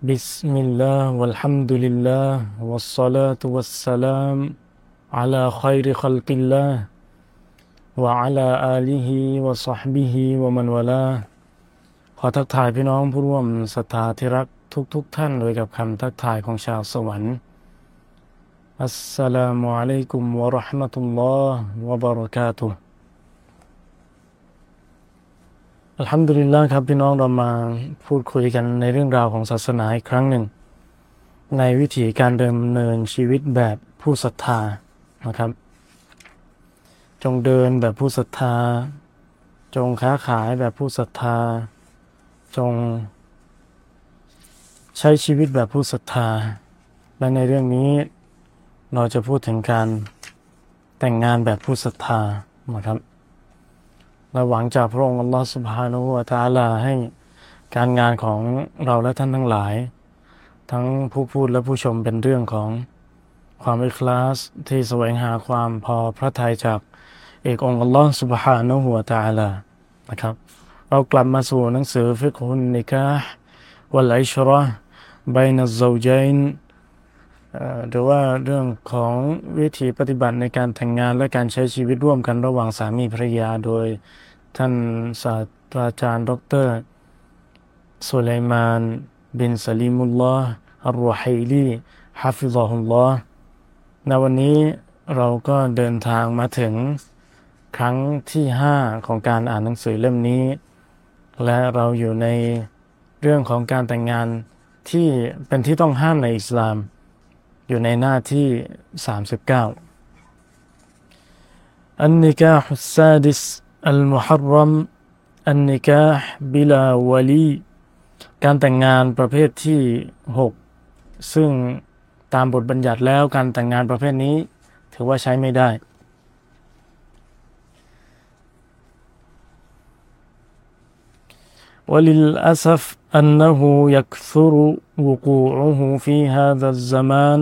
بسم الله والحمد لله والصلاة والسلام على خير خلق الله وعلى آله وصحبه ومن والاه ขอทักทายพี่น้องผู้ร่วมศรัทธาที่รักทุกๆทท่านโดยกับคำทักทายของชาวสวรรค์อัสสลามุอะลัยกุมวะราะห์มะตุลลอฮ์วะบะเราะกาตุฮ์ อัลฮัมดุลิลลาห์ครับพี่น้องเรามาพูดคุยกันในเรื่องราวของศาสนาอีกครั้งหนึ่ง ในวิถีการดำเนินชีวิตแบบผู้ศรัทธานะครับ จงเดินแบบผู้ศรัทธา จงค้าขายแบบผู้ศรัทธา จง ใช้ชีวิตแบบผู้ศรัทธา และในเรื่องนี้เราจะพูดถึงการแต่งงานแบบผู้ศรัทธานะครับ เราหวังจากพระองค์อัลลอฮฺสุบฮานุวะตาลาให้การงานของเราและท่านทั้งหลาย ทั้งผู้พูดและผู้ชมเป็นเรื่องของความอิคลาสที่แสวงหาความพอพระทัยจากเอกองค์อัลลอฮฺสุบฮานุวะตาลานะครับ เรากลับมาสู่หนังสือฟิกฮุนนิกะวัลอิชระบายนัซเจัยน หรือว่าเรื่องของวิธีปฏิบัติในการแต่งงานและการใช้ชีวิตร่วมกันระหว่างสามีภรรยา โดยท่านศาสตราจารย์ ดรสุไลมานบินสลีมุลลอฮ์อัลรุฮัยลีฮะฟิซอฮุลลอฮ์ในวันนี้เราก็เดินทางมาถึงครั้งที่ห้าของการอ่านหนังสือเล่มนี้ และเราอยู่ในเรื่องของการแต่งงานที่เป็นที่ต้องห้ามในอิสลาม อยู่ในหน้าที่ 39อันนิกาฮุสซาดิสอัลมุฮัรรัมอันนิกาห์บิลาวลีการแต่งงานประเภทที่ 6 ซึ่งตามบทบัญญัติแล้วการแต่งงานประเภทนี้ ถือว่าใช้ไม่ได้ وللأسف أنه يكثر وقوعه في هذا الزمان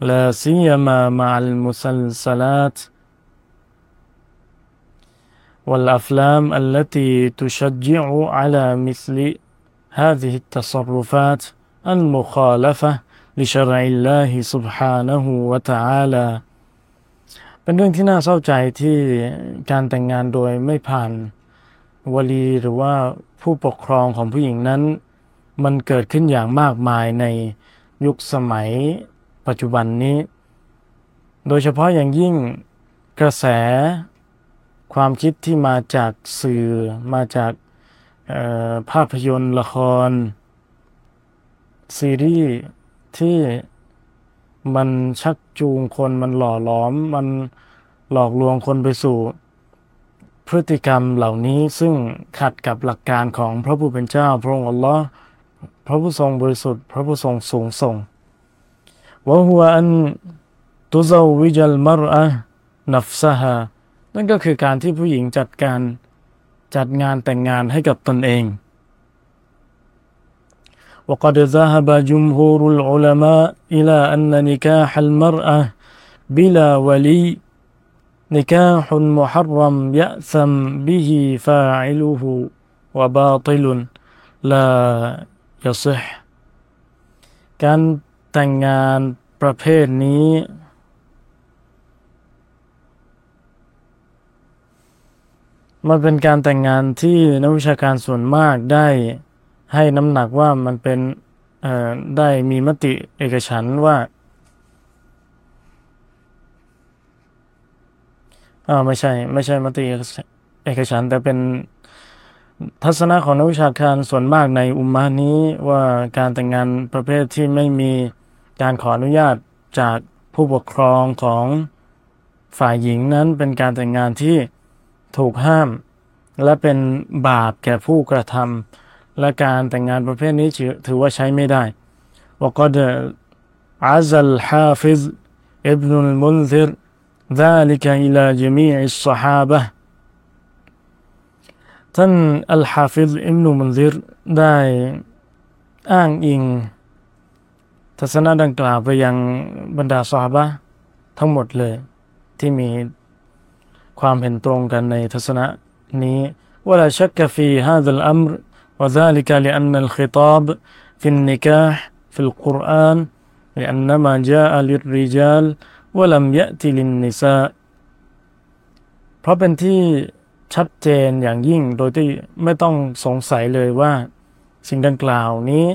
لا سيما مع المسلسلات والأفلام التي تشجع على مثل هذه التصرفات المخالفة لشرع الله سبحانه وتعالى เป็นเรื่องที่น่าเศร้าใจที่การแต่งงานโดยไม่ผ่านวลีหรือว่าผู้ปกครองของผู้หญิงนั้น มันเกิดขึ้นอย่างมากมายในยุคสมัย ปัจจุบันนี้ โดยเฉพาะอย่างยิ่งกระแสความคิดที่มาจากสื่อมาจากภาพยนตร์ละคร ซีรีส์ที่มันชักจูงคนมันหล่อหลอม มันหลอกลวงคนไปสู่ พฤติกรรมเหล่านี้ซึ่งขัดกับหลักการของพระผู้เป็นเจ้า พระองค์อัลลอฮ์พระผู้ทรงบริสุทธิ์ พระผู้ทรงสูงส่ง วะฮุวอันตุซาวิจัลมรอะนัฟซะฮานั่นก็คือการที่ผู้หญิงจัดการจัดงานแต่งงานให้กับตนเอง وقد ذهب جمهور العلماء إلى أن نكاح المرأة بلا ولي نكاح محرم يأثم به فاعله وباطل لا يصح การ แต่งงานประเภทนี้ มันเป็นการแต่งงานที่นักวิชาการส่วนมากได้ให้น้ำหนักว่ามันเป็นได้มีมติเอกฉันว่าอ่าไม่ใช่ ไม่ใช่มติเอกฉันแต่เป็นทัศนะของนักวิชาการส่วนมากในอุมมานี้ว่าการแต่งงานประเภทที่ไม่มี การขออนุญาตจากผู้ปกครองของฝ่ายหญิงนั้นเป็นการแต่งงานที่ถูกห้ามและเป็นบาปแก่ผู้กระทำและการแต่งงานประเภทนี้ถือว่าใช้ไม่ได้ وقد عز الحافظ ابن المنذر ذلك إلى جميع الصحابة ท่านอัลฮาฟิซอิมนุมุนซิรได้อ้างอิง ทัศนะดังกล่าวไปยังบรรดาสาบะทั้งหมดเลยที่มีความเห็นตรงกันในทัศนะนี้ ولا شك في هذا الأمر وذلك لأن الخطاب في النكاح في القرآن لأنما جاء للرجال ولم يأتي للنساء เพราะเป็นที่ชัดเจนอย่างยิ่งโดยที่ไม่ต้องสงสัยเลยว่าสิ่งดังกล่าวนี้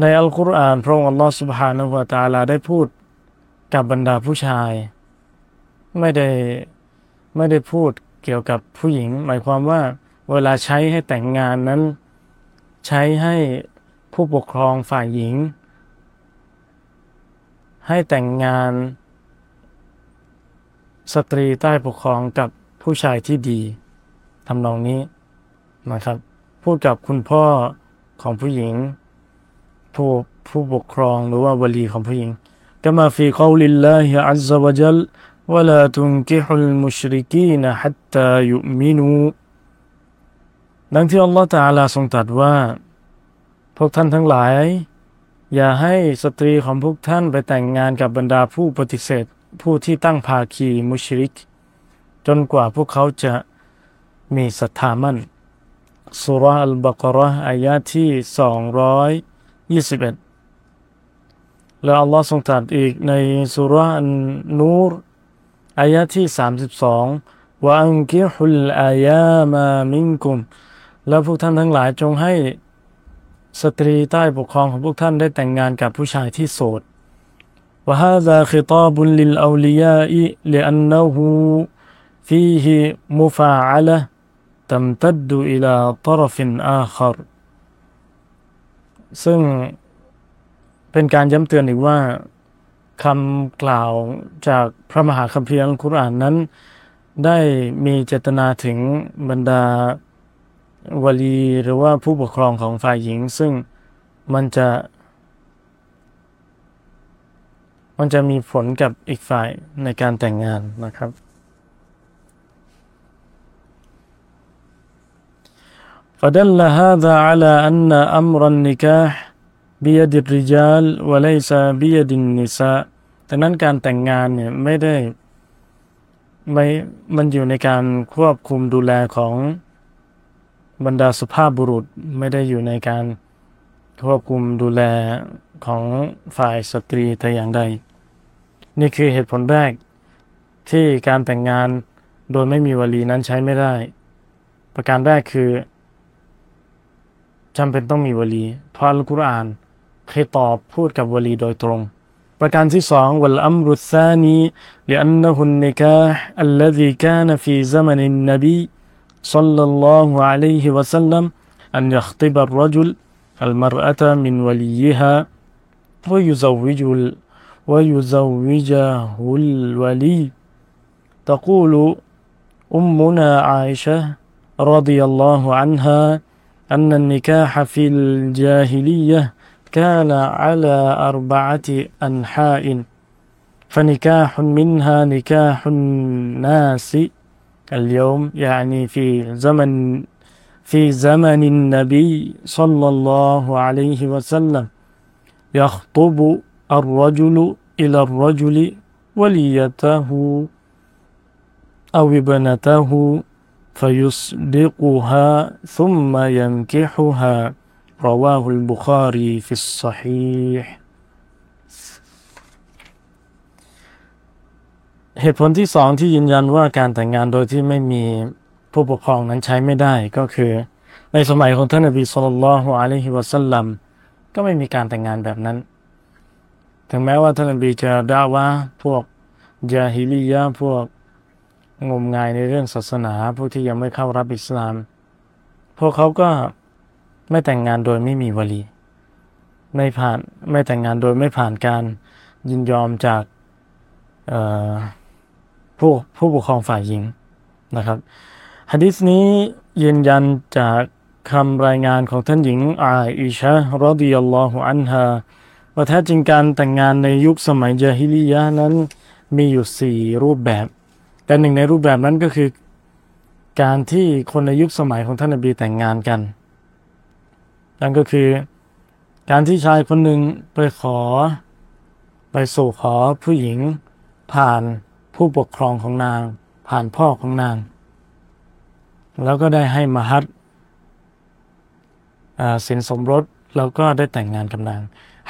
ในอัลกุรอานพระองค์อัลลอฮฺสุบฮานะวาตาลาได้พูดกับบรรดาผู้ชาย ไม่ได้ไม่ได้พูดเกี่ยวกับผู้หญิง หมายความว่าเวลาใช้ให้แต่งงานนั้น ใช้ให้ผู้ปกครองฝ่ายหญิง ให้แต่งงาน สตรีใต้ปกครองกับผู้ชายที่ดีทำนองนี้นะครับ พูดกับคุณพ่อของผู้หญิง ผู้ผู้ปกครองหรือว่าวลีของผู้หญิงก็มาฟีกาลิลลาฮิอัลซาวะจัล ولا تنكحوا المشركين حتى يؤمنوا ดังที่อัลลอฮฺตาลาทรงตรัสว่า พวกท่านทั้งหลาย อย่าให้สตรีของพวกท่านไปแต่งงานกับบรรดาผู้ปฏิเสธ ผู้ที่ตั้งภาคีมุชริก จนกว่าพวกเขาจะมีศรัทธามั่นสุราอัลบากรออายะที่ 221และอัลลอฮ์ทรงตรัสอีกในสุราอันนูรอายะที่32ว่าอังกิฮุลอายามามิงกุมแล้วพวกท่านทั้งหลายจงให้สตรีใต้ปกครองของพวกท่านได้แต่งงานกับผู้ชายที่โสด وهذا خطاب للأولياء لأنه فيه مفاعلة تمتد إلى طرف آخر ซึ่งเป็นการย้ำเตือนอีกว่าคำกล่าวจากพระมหาคัมภีร์อัลกุรอานนั้น ได้มีเจตนาถึงบรรดาวลีหรือว่าผู้ปกครองของฝ่ายหญิง ซึ่งมันจะ มันจะมีผลกับอีกฝ่ายในการแต่งงานนะครับ فدل هذا على أن أمر النكاح بيد الرجال وليس بيد النساء ดังนั้นการแต่งงานเนี่ยไม่ได้ไม่มันอยู่ในการควบคุมดูแลของบรรดาสุภาพบุรุษไม่ได้อยู่ในการควบคุมดูแลของฝ่ายสตรีแต่อย่างใด นี่คือเหตุผลแรกที่การแต่งงานโดยไม่มีวลีนั้นใช้ไม่ได้ ประการแรกคือ จำเป็นต้องมีวลีเพราะอัลกุรอานเคยตอบพูดกับวลีโดยตรง ประการที่สองวัลอัมรุซานี لأنه النكاح الذي كان في زمن النبي صلى الله عليه وسلم أن يخطب الرجل المرأة من وليها ويزوج ويزوجه الولي تقول أمنا عائشة رضي الله عنها أن النكاح في الجاهلية كان على أربعة أنحاء فنكاح منها نكاح الناس اليوم يعني في زمن في زمن النبي صلى الله عليه وسلم يخطب الرجل إلى الرجل وليته أو ابنته فيصدقها ثم ينكحها رواه البخاري في الصحيح เหตุผลที่สองที่ยืนยันว่าการแต่งงานโดยที่ไม่มีผู้ปกครองนั้นใช้ไม่ได้ก็คือ ในสมัยของท่านนบีสุลต่านละฮ์อะลัยฮิวะสัลลัมก็ไม่มีการแต่งงานแบบนั้น ถึงแม้ว่าท่านนบีจะด่าว่าพวกยาฮิลียะพวก งมงายในเรื่องศาสนาพวกที่ยังไม่เข้ารับอิสลาม พวกเขาก็ไม่แต่งงานโดยไม่มีวลี ไม่ผ่านไม่แต่งงานโดยไม่ผ่านการยินยอมจากผู้ผู้ปกครองฝ่ายหญิงนะครับฮะดิษนี้ยืนยันจากคำรายงานของท่านหญิงอาอิชะรอดิยัลลอฮุอันฮาว่าแท้จริงการแต่งงานในยุคสมัยจาฮิลียะนั้นมีอยู่สี่รูปแบบ แต่หนึ่งในรูปแบบนั้นก็คือ การที่คนในยุคสมัยของท่านนบีแต่งงานกัน นั่นก็คือ การที่ชายคนหนึ่งไปขอ ไปสู่ขอผู้หญิง ผ่านผู้ปกครองของนาง ผ่านพ่อของนาง แล้วก็ได้ให้มหัดสินสมรสเราก็ได้แต่งงานกับนาง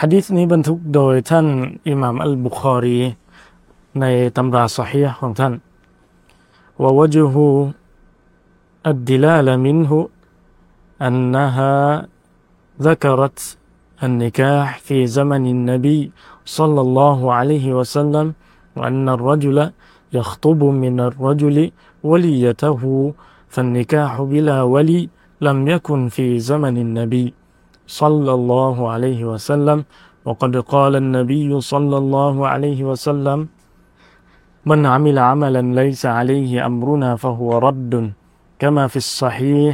ฮะดิษนี้บรรทุกโดยท่านอิหม่ามอัลบุคอรี ในตำราสฮีของท่าน ووجه الدلالة منه أنها ذكرت النكاح في زمن النبي صلى الله عليه وسلم وأن الرجل يخطب من الرجل وليته فالنكاح بلا ولي لم يكن في زمن النبي صلى الله عليه وسلم. وقد قال النبي صلى الله عليه وسلم من عمل عملا ليس عليه أمرنا فهو رد كما في الصحيح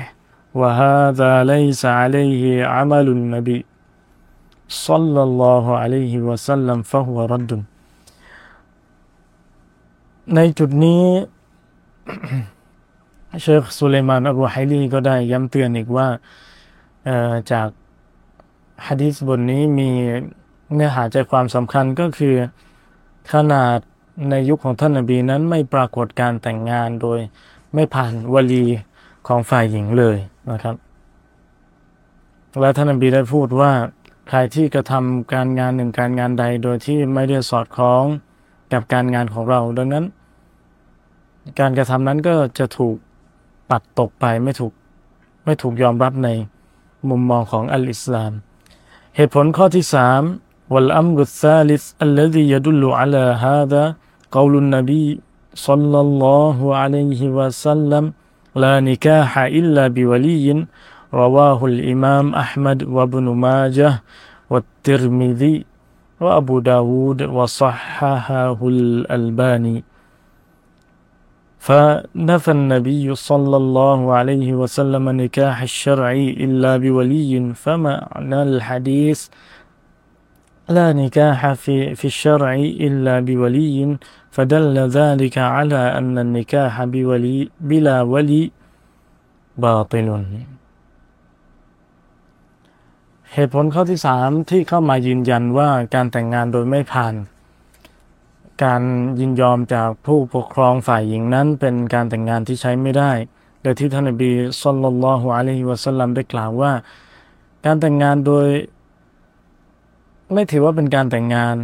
وهذا ليس عليه عمل النبي صلى الله عليه وسلم فهو رد ในจุดนี้เชคสุเลมานอัลวไฮลีก็ได้ย้ำเตือนอีกว่าจากฮะดีษบทนี้มีเนื้อหาใจความสำคัญก็คือขนาด ในยุคของท่านนบีนั้นไม่ปรากฏการแต่งงานโดยไม่ผ่านวลีของฝ่ายหญิงเลยนะครับ และท่านนบีได้พูดว่าใครที่กระทำการงานหนึ่งการงานใดโดยที่ไม่ได้สอดคล้องกับการงานของเรา ดังนั้น การกระทำนั้นก็จะถูกปัดตกไปไม่ถูกไม่ถูกยอมรับในมุมมองของอัลอิสลาม เหตุผลข้อที่สาม والأمر الثالث الذي يدل على هذا قول النبي صلى الله عليه وسلم لا نكاح إلا بولي رواه الإمام أحمد وابن ماجه والترمذي وأبو داود وصححه الألباني فنفى النبي صلى الله عليه وسلم نكاح الشرعي إلا بولي فمعنى الحديث لا نكاح في في الشرع إلا بولي فدل ذلك على أن النكاح بولي بلا ولي باطل เหตุผลข้อที่สามที่เข้ามายืนยันว่าการแต่งงานโดยไม่ผ่าน การยินยอมจากผู้ปกครองฝ่ายหญิงนั้นเป็นการแต่งงานที่ใช้ไม่ได้โดยที่ท่านนบีสุลต่านละฮ์อะลัยฮิวะสัลลัมได้กล่าวว่า การแต่งงานโดย ไม่ถือว่าเป็นการแต่งงาน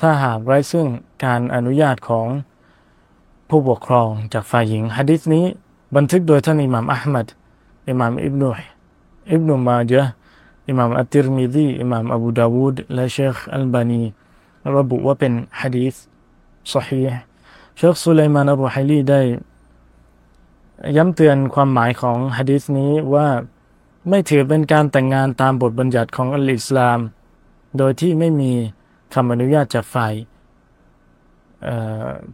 ถ้าหากไร้ซึ่งการอนุญาตของผู้ปกครองจากฝ่ายหญิงฮะดิษนี้ บันทึกโดยท่านอิหม่ามอัลมัดอิหม่ามอิบนุอิบนุมาจอิหม่ามอัตติรมิดีอิหม่ามอบูดาวูดและเชคอัลบานีระบุว่าเป็นฮะดีษสฮีเชคสุไลมานอับูไฮลีได้ ย้ำเตือนความหมายของฮะดีษนี้ว่าไม่ถือเป็นการแต่งงานตามบทบัญญัติของอัลอิสลาม โดยที่ไม่มีคำอนุญาตจากฝ่าย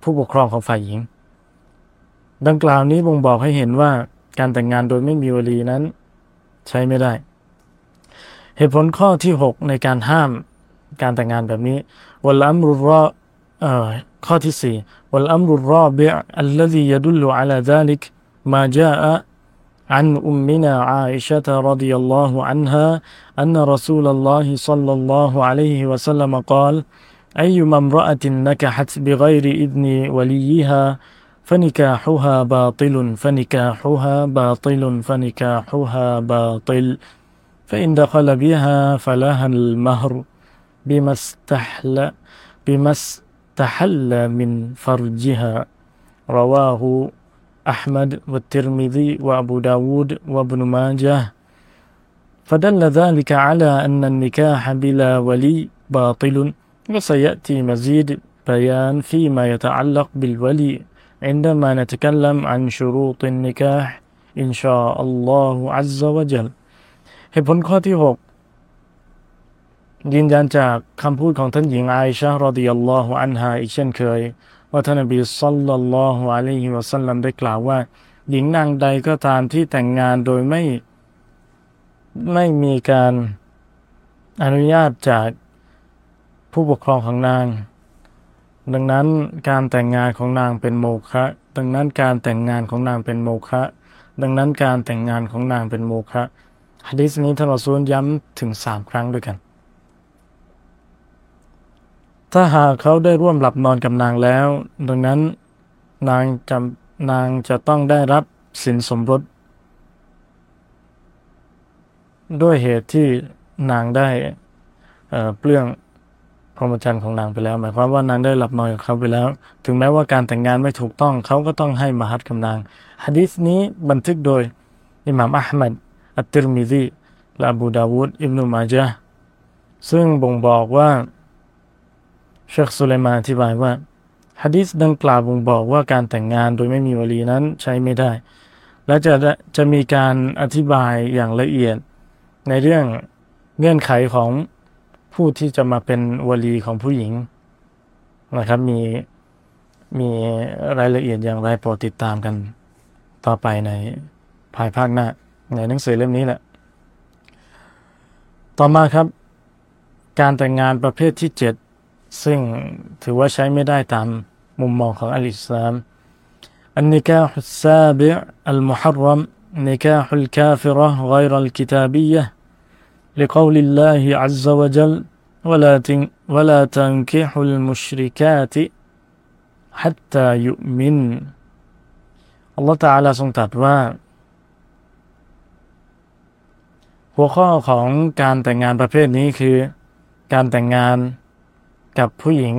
ผู้ปกครองของฝ่ายหญิง ดังกล่าวนี้บ่งบอกให้เห็นว่าการแต่งงานโดยไม่มีวลีนั้น ใช้ไม่ได้ เหตุผลข้อที่ 6 ในการห้ามการแต่งงานแบบนี้วัลอัมรุรอข้อที่4วัลอัมรุรอบอัลลซียดุลลุอะลาซาลิกมาจาอะ عن أمنا عائشة رضي الله عنها أن رسول الله صلى الله عليه وسلم قال أيما امرأة نكحت بغير إذن وليها فنكاحها باطل فنكاحها باطل فنكاحها باطل. فإن دخل بها فلها المهر بما استحل بما استحل من فرجها. رواه أحمد والترمذي وأبو داود وابن ماجه فدل ذلك على أن النكاح بلا ولي باطل وسيأتي مزيد بيان فيما يتعلق بالولي عندما نتكلم عن شروط النكاح إن شاء الله عز وجل เหตุผลข้อที่ 6 ยืนยันจากคำพูดของท่านหญิงไอชารอดิยัลลอฮุอันฮาอีกเช่นเคย ว่าท่านนบีสัลลัลลอฮุอะลัยฮิวะสัลลัมได้กล่าวว่า หญิงนางใดก็ตามที่แต่งงานโดยไม่ไม่มีการอนุญาตจากผู้ปกครองของนาง ดังนั้นการแต่งงานของนางเป็นโมฆะดังนั้นการแต่งงานของนางเป็นโมฆะดังนั้นการแต่งงานของนางเป็นโมฆะฮะดิษนี้ท่านรอซูลย้ำถึงสามครั้งด้วยกัน ถ้าหากเขาได้ร่วมหลับนอนกับนางแล้ว ดังนั้นนางจะนางจะต้องได้รับสินสมรส ด้วยเหตุที่นางได้เปลื้องพรหมจรรย์ของนางไปแล้ว หมายความว่านางได้หลับนอนกับเขาไปแล้ว ถึงแม้ว่าการแต่งงานไม่ถูกต้องเขาก็ต้องให้มหัดกับนางฮะดีษนี้บันทึกโดยอิหม่ามอัลมัดอัตติรมิซีและอบูดาวูดอิบนุมาจาซึ่งบ่งบอกว่า เชคสุเลมานอธิบายว่าฮะดีษดังกล่าวบ่งบอกว่าการแต่งงานโดยไม่มีวลีนั้นใช้ไม่ได้ และจะจะมีการอธิบายอย่างละเอียด ในเรื่องเงื่อนไขของผู้ที่จะมาเป็นวลีของผู้หญิงนะครับ มีมีรายละเอียดอย่างไรโปรดติดตามกันต่อไปในภายภาคหน้า ในหนังสือเล่มนี้แหละ ต่อมาครับ การแต่งงานประเภทที่เจ็ด ซึ่งถือว่าใช้ไม่ได้ตามมุมมองของอัลอิสลาม النكاح السابع المحرم نكاح الكافرة غير الكتابية لقول الله عز وجل ولا ولا تنكحوا المشركات حتى يؤمن الله تعالى ทรงตรัสว่า หัวข้อของการแต่งงานประเภทนี้คือ การแต่งงาน กับผู้หญิง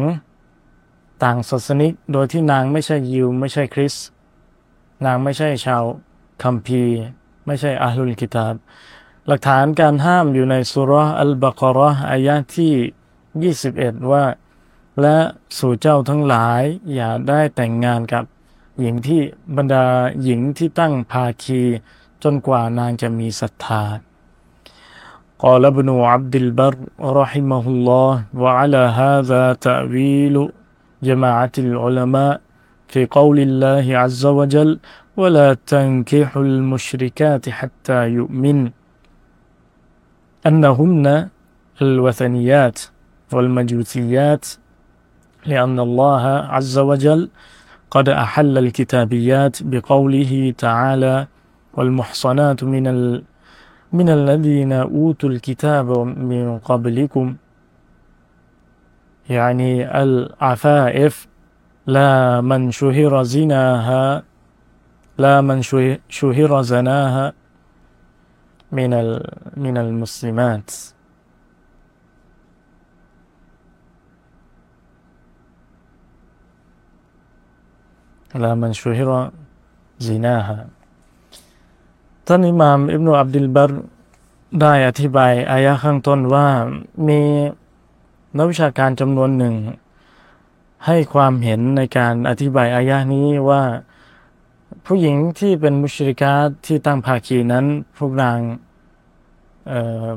ต่างศาสนิกโดยที่นางไม่ใช่ยิวไม่ใช่คริส นางไม่ใช่ชาวคัมภีร์ ไม่ใช่อาลุลกิตาบ หลักฐานการห้ามอยู่ในสุรอัลบากรออายะที่ 21 ว่า และสู่เจ้าทั้งหลายอย่าได้แต่งงานกับหญิงที่บรรดาหญิงที่ตั้งภาคีจนกว่านางจะมีศรัทธา قال ابن عبد البر رحمه الله وعلى هذا تأويل جماعة العلماء في قول الله عز وجل ولا تنكحوا المشركات حتى يؤمن أنهن الوثنيات والمجوسيات لأن الله عز وجل قد أحل الكتابيات بقوله تعالى والمحصنات من من الذين أوتوا الكتاب من قبلكم. يعني العفائف لا من شهر زناها لا من شهر زناها من من المسلمات. لا من شهر زناها. ท่านอิมามอิบนุอับดิลบารได้อธิบายอายะข้างต้นว่ามีนักวิชาการจำนวนหนึ่ง ให้ความเห็นในการอธิบายอายะนี้ว่า ผู้หญิงที่เป็นมุชริกาที่ตั้งภาคีนั้นพวกนาง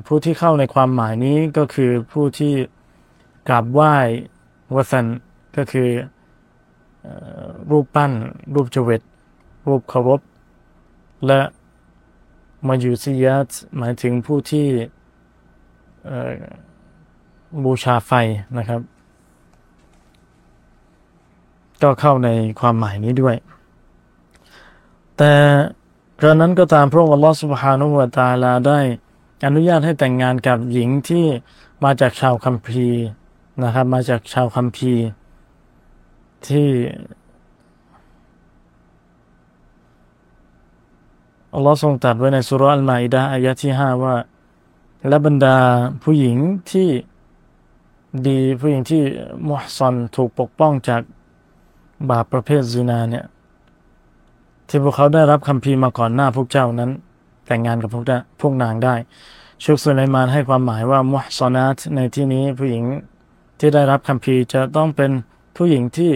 ผู้ที่เข้าในความหมายนี้ก็คือผู้ที่กราบไหว้วสันก็คือรูปปั้น รูปเวตรูปเคารพและ มายูซิยัตหมายถึงผู้ที่บูชาไฟนะครับ ก็เข้าในความหมายนี้ด้วย แต่กระนั้นก็ตามพระองค์อัลลอฮฺสุบฮานุวะตาลาได้อนุญาตให้แต่งงานกับหญิงที่มาจากชาวคัมภีร์นะครับ มาจากชาวคัมภีร์ที่ อัลลอฮ์ทรงตรัสไว้ในสุรอัลมาอิดะอายะที่ห้าว่า และบรรดาผู้หญิงที่ดีผู้หญิงที่มุฮซันถูกปกป้องจากบาปประเภทซินาเนี่ย ที่พวกเขาได้รับคำพีมาก่อนหน้าพวกเจ้านั้น แต่งงานกับพวกพวกนางได้ชุกสุลมานให้ความหมายว่ามุฮซอนัตในที่นี้ผู้หญิงที่ได้รับคำพีจะต้องเป็นผู้หญิงที่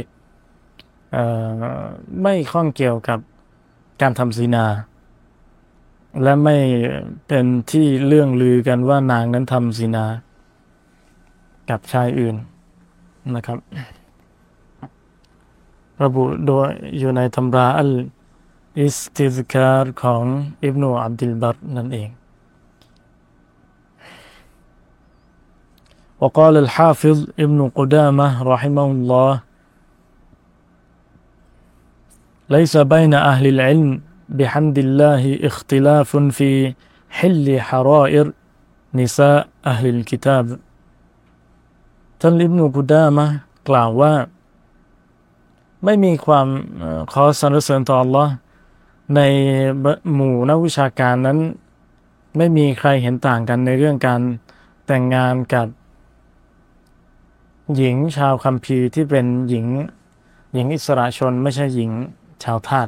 ไม่ข้องเกี่ยวกับการทำซีนา และไม่เป็นที่เรื่องลือกันว่านางนั้นทำสินา กับชายอื่นนะครับ ระบุโดยอยู่ในตำราอัลอิสติซคาร์ของอิบนุอับดิลบัรนั่นเอง وقال الحافظ ابن قدامة رحمه الله ليس بين أهل العلم بحمد الله اختلاف في حل حرائر نساء أهل الكتاب ท่านอิบนุกุดามะกล่าวว่า ไม่มีความขอสรรเสริญต่อ Allah ในหมู่นักวิชาการนั้น ไม่มีใครเห็นต่างกันในเรื่องการ แต่งงานกับ หญิงชาวคัมภีร์ที่เป็นหญิง หญิงอิสระชนไม่ใช่หญิงชาวทาส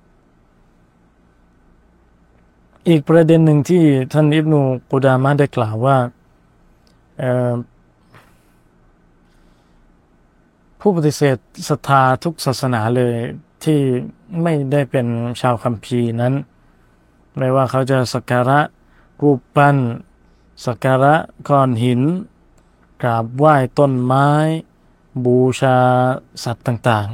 อีกประเด็นหนึ่งที่ท่านอิบนูกุดามาได้กล่าวว่าผู้ปฏิเสธศรัทธาทุกศาสนาเลยที่ไม่ได้เป็นชาวคัมภีร์นั้น ไม่ว่าเขาจะสักการะรูปปั้นสักการะก้อนหิน กราบไหว้ต้นไม้ บูชาสัตว์ต่าง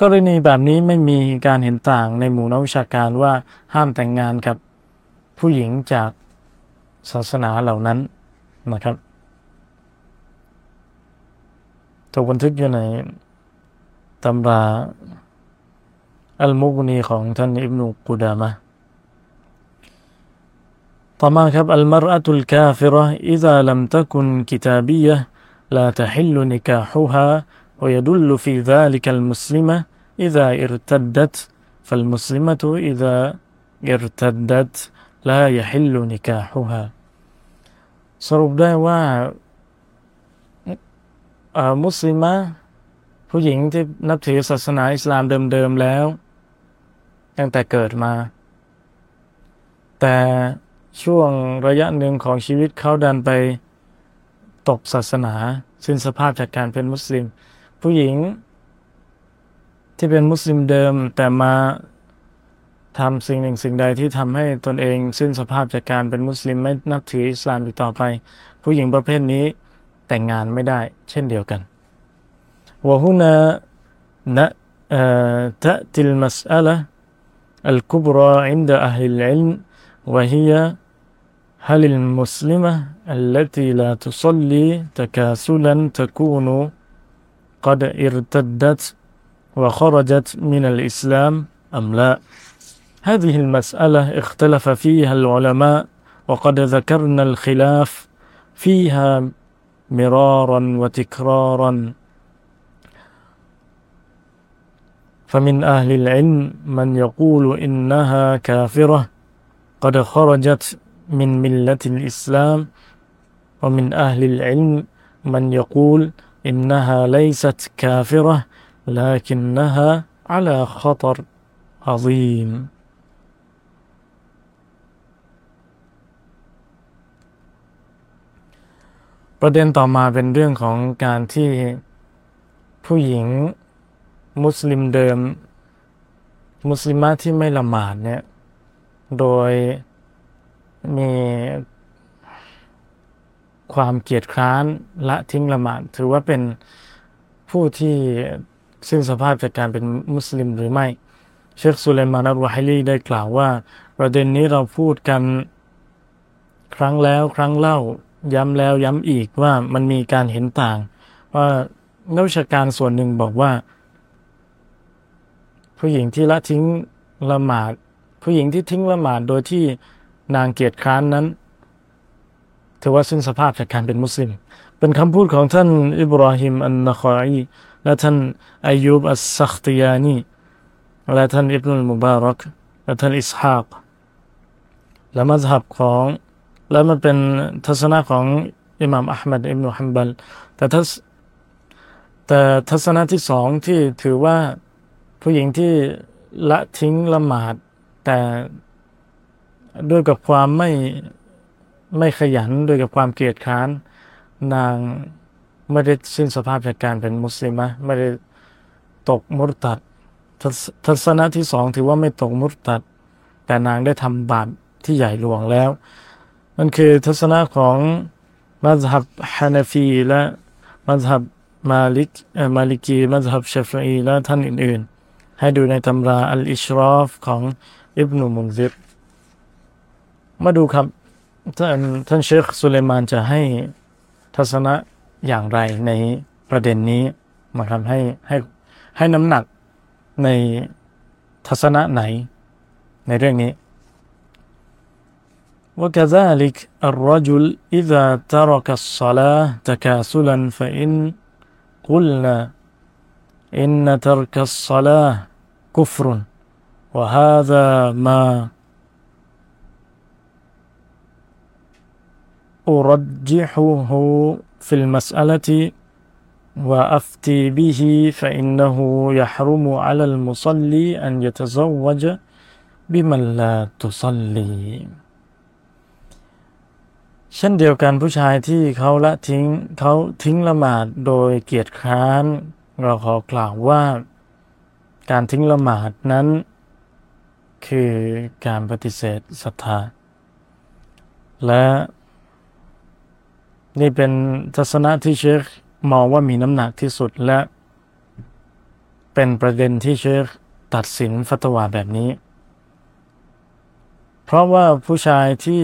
กรณีแบบนี้ไม่มีการเห็นต่างในหมู่นักวิชาการว่าห้ามแต่งงานกับผู้หญิงจากศาสนาเหล่านั้นนะครับถูกบันทึกอยู่ในตำราอัลมุกนีของท่านอิบนุกุดามะต่อมาครับ المرأة الكافرة إذا لم تكن كتابية لا تحل نكاحها ويدل في ذلك المسلمة إذا ارتدت فالمسلمة إذا ارتدت لا يحل نكاحها สรุปได้ว่ามุสลิมะผู้หญิงที่นับถือศาสนาอิสลามเดิมๆแล้วตั้งแต่เกิดมา แต่ช่วงระยะหนึ่งของชีวิตเขาดันไปตกศาสนาสิ้นสภาพจากการเป็นมุสลิม ผู้หญิง ที่เป็นมุสลิมเดิม แต่มาทำสิ่งหนึ่งสิ่งใดที่ทำให้ตนเองสิ้นสภาพจากการเป็นมุสลิมไม่นับถืออิสลามอีกต่อไป ผู้หญิงประเภทนี้แต่งงานไม่ได้ เช่นเดียวกันวะฮุนะนะตะติลมัสอัล الكبرى عند أهل العلم وهي هل المسلمة التي لا تصلي تكاسلا تكون قد ارتدت وخرجت من الإسلام أم لا؟ هذه المسألة اختلف فيها العلماء وقد ذكرنا الخلاف فيها مرارا وتكرارا. فمن أهل العلم من يقول إنها كافرة قد خرجت من ملة الإسلام. ومن أهل العلم من يقول إنها ليست كافرة لكنها على خطر عظيم ประเด็นต่อมาเป็นเรื่องของการที่ผู้หญิงมุสลิมเดิม มุสลิมะที่ไม่ละหมาดเนี่ย โดยมีความเกียจคร้านละทิ้งละหมาด ถือว่าเป็นผู้ที่ สิ้นสภาพจากการเป็นมุสลิมหรือไม่ เชคสุเลมานัลวาฮิลีได้กล่าวว่า ประเด็นนี้เราพูดกันครั้งแล้วครั้งเล่าย้ำแล้วย้ำอีกว่ามันมีการเห็นต่าง ว่านักวิชาการส่วนหนึ่งบอกว่า ผู้หญิงที่ละทิ้งละหมาด ผู้หญิงที่ทิ้งละหมาดโดยที่นางเกียรติค้านนั้นถือว่าสิ้นสภาพจากการเป็นมุสลิม เป็นคำพูดของท่านอิบราฮิมอันนคออี และท่านอายุบอัสซัคติยานีและท่านอิบนุลมุบารักและท่านอิสฮากและมัซฮับของและมันเป็นทัศนะของอิหม่ามอัลมัดอิบนุฮัมบัลแต่ทัศแต่ทัศนะที่สองที่ถือว่าผู้หญิงที่ละทิ้งละหมาด แต่ด้วยกับความไม่ไม่ขยันด้วยกับความเกียดค้านนาง ไม่ได้สิ้นสภาพจากการเป็นมุสลิมะไม่ได้ตกมุรตัดทัศนะที่สองถือว่าไม่ตกมุรตัด แต่นางได้ทำบาปที่ใหญ่หลวงแล้ว นั่นคือทัศนะของมัซฮับฮานาฟีและมัซฮับมาลิกมาลิกีมัซฮับชาฟีและท่านอื่น ๆ ให้ดูในตำราอัลอิชรอฟของอิบนุมุนซิรมาดูครับ ท่านท่านเชคสุเลมานจะให้ทัศนะ อย่างไรในประเด็นนี้มาทำให้ให้ให้น้ำหนักในทัศนะไหนในเรื่องนี้ وكذلك الرجل إذا ترك الصلاة تكاسلا فإن قلنا إن ترك الصلاة كفر وهذا ما أرجحه في المسألة وأفتي به فإنه يحرم على المصلي أن يتزوج بمن لا تصلي เช่นเดียวกันผู้ชายที่เขาละทิ้งเขาทิ้งละหมาดโดยเกียรติคร้านเราขอกล่าวว่าการทิ้งละหมาดนั้น คือการปฏิเสธศรัทธา และ นี่เป็นทัศนะที่เชคมองว่ามีน้ำหนักที่สุดและ เป็นประเด็นที่เชคตัดสินฟัตวาแบบนี้ เพราะว่าผู้ชายที่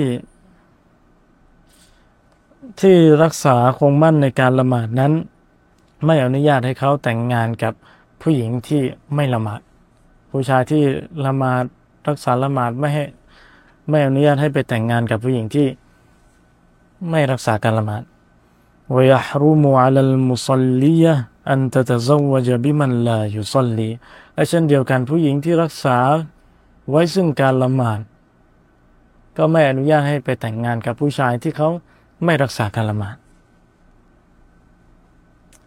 ที่รักษาคงมั่นในการละหมาดนั้น ไม่อนุญาตให้เขาแต่งงานกับผู้หญิงที่ไม่ละหมาด ผู้ชายที่ละหมาดรักษาละหมาดไม่ให้ไม่อนุญาตให้ไปแต่งงานกับผู้หญิงที่ ไม่รักษาการละหมาด ويحرم على المصلية أن تتزوج بمن لا يصلي และเช่นเดียวกันผู้หญิงที่รักษาไว้ซึ่งการละหมาด ก็ไม่อนุญาตให้ไปแต่งงานกับผู้ชายที่เขาไม่รักษาการละหมาด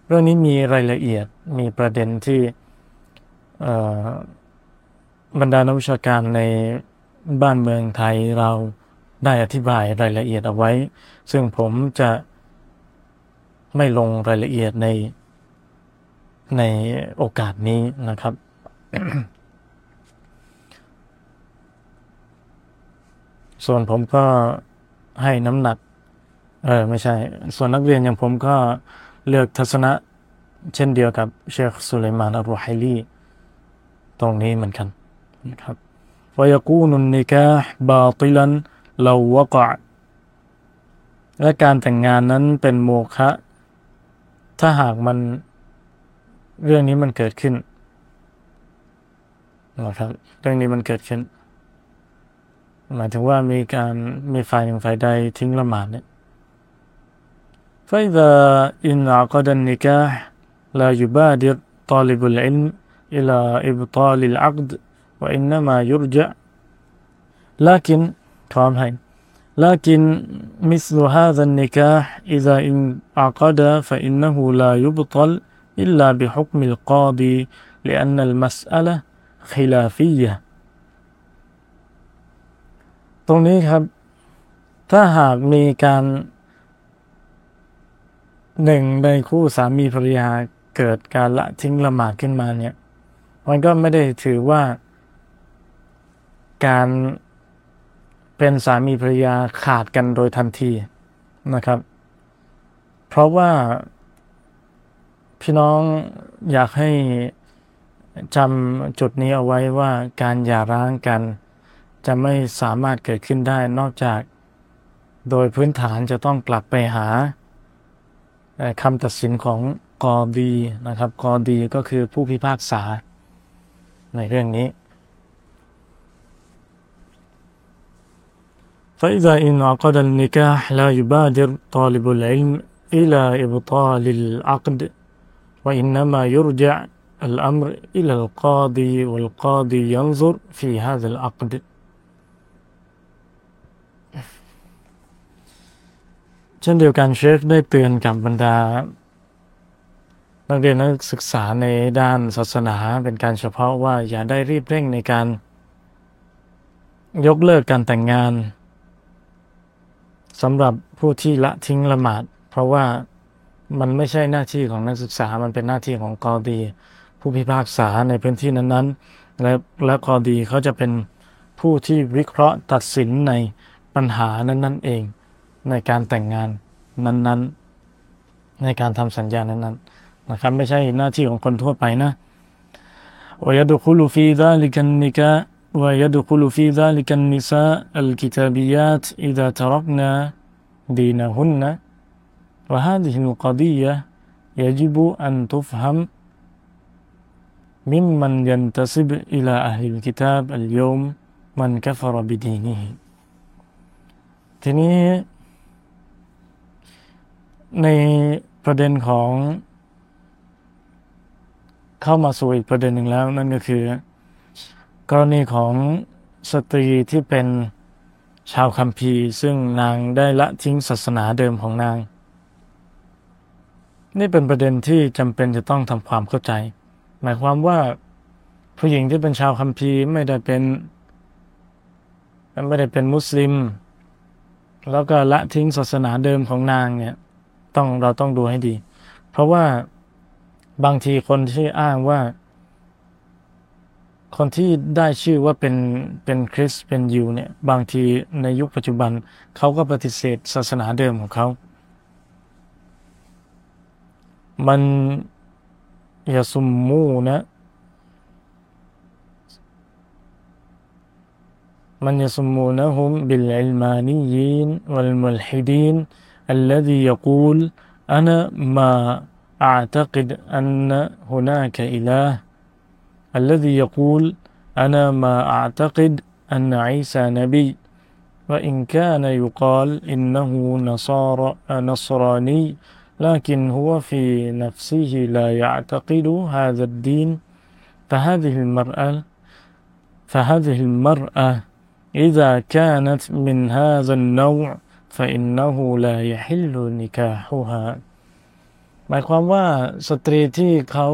เรื่องนี้มีรายละเอียดมีประเด็นที่บรรดานักวิชาการในบ้านเมืองไทยเรา ได้อธิบายรายละเอียดเอาไว้ ซึ่งผมจะไม่ลงรายละเอียดในในโอกาสนี้นะครับ ส่วนผมก็ให้น้ำหนัก เออไม่ใช่ ส่วนนักเรียนอย่างผมก็เลือกทัศนะ เช่นเดียวกับเชคสุเลมานอัลรุไฮลีตรงนี้เหมือนกันนะครับ ويكون النكاح باطلا لو وقع และการแต่งงานนั้นเป็นโมฆะถ้าหากมันเรื่องนี้มันเกิดขึ้นนะครับเรื่องนี้มันเกิดขึ้น หมายถึงว่ามีการมีฝ่ายหนึ่งฝ่ายใดทิ้งละหมาดเนี่ย فإذا انعقد النكاح لا يبادر طالب العلم إلى إبطال العقد وإنما يرجع لكن พร้อมให้ لكن مثل هذا النكاح إذا انعقد فإنه لا يبطل إلا بحكم القاضي لأن المسألة خلافية ตรงนี้ครับ ถ้าหากมีการหนึ่งในคู่สามีภรรยาเกิดการละทิ้งละหมาดขึ้นมาเนี่ย มันก็ไม่ได้ถือว่าการ เป็นสามีภรรยาขาดกันโดยทันทีนะครับ เพราะว่าพี่น้องอยากให้จำจุดนี้เอาไว้ว่าการหย่าร้างกัน จะไม่สามารถเกิดขึ้นได้นอกจากโดยพื้นฐานจะต้องกลับไปหาคำตัดสินของกอดีนะครับกอดีก็คือผู้พิพากษาในเรื่องนี้ فإذا انعقد النكاح لا يبادر طالب العلم إلى إبطال العقد وإنما يرجع الأمر إلى القاضي والقاضي ينظر في هذا العقد เช่นเดียวกันเชฟได้เตือนกับบรรดา นักเรียนนักศึกษาในด้านศาสนาเป็นการเฉพาะว่าอย่าได้รีบเร่งในการ ยกเลิกการแต่งงาน สำหรับผู้ที่ละทิ้งละหมาด เพราะว่ามันไม่ใช่หน้าที่ของนักศึกษา มันเป็นหน้าที่ของกอดี ผู้พิพากษาในพื้นที่นั้นๆ และและกอดีเขาจะเป็นผู้ที่วิเคราะห์ตัดสินในปัญหานั้นๆเอง ในการแต่งงานนั้นๆ ในการทำสัญญานั้นๆนะครับ ไม่ใช่หน้าที่ของคนทั่วไปนะวยดุคุ ลูฟีดาลิกันนิกะ ويدخل في ذلك النساء الكتابيات إذا تركنا دينهن وهذه القضية يجب أن تفهم ممن ينتسب إلى أهل الكتاب اليوم من كفر بدينه ทีนี้ในประเด็นของเข้ามาสู่อีกประเด็นหนึ่งแล้ว นั่นก็คือ กรณีของสตรีที่เป็นชาวคัมภีร์ ซึ่งนางได้ละทิ้งศาสนาเดิมของนาง นี่เป็นประเด็นที่จำเป็นจะต้องทำความเข้าใจ หมายความว่าผู้หญิงที่เป็นชาวคัมภีร์ไม่ได้เป็นไม่ได้เป็นมุสลิม แล้วก็ละทิ้งศาสนาเดิมของนางเนี่ยต้องเราต้องดูให้ดี เพราะว่าบางทีคนที่อ้างว่า คนที่ได้ชื่อว่าเป็นเป็นคริสเป็นยูเนี่ยบางทีในยุคปัจจุบันเขาก็ปฏิเสธศาสนาเดิมของเขา มันยาสุมมูนะ من يسمونهم بالعلمانيين والملحدين الذي يقول أنا ما أعتقد أن هناك إله الذي يقول أنا ما أعتقد أن عيسى نبي وإن كان يقال إنه نصارى نصراني لكن هو في نفسه لا يعتقد هذا الدين فهذه المرأة فهذه المرأة إذا كانت من هذا النوع فإنه لا يحل نكاحها หมายความว่าสตรีที่เขา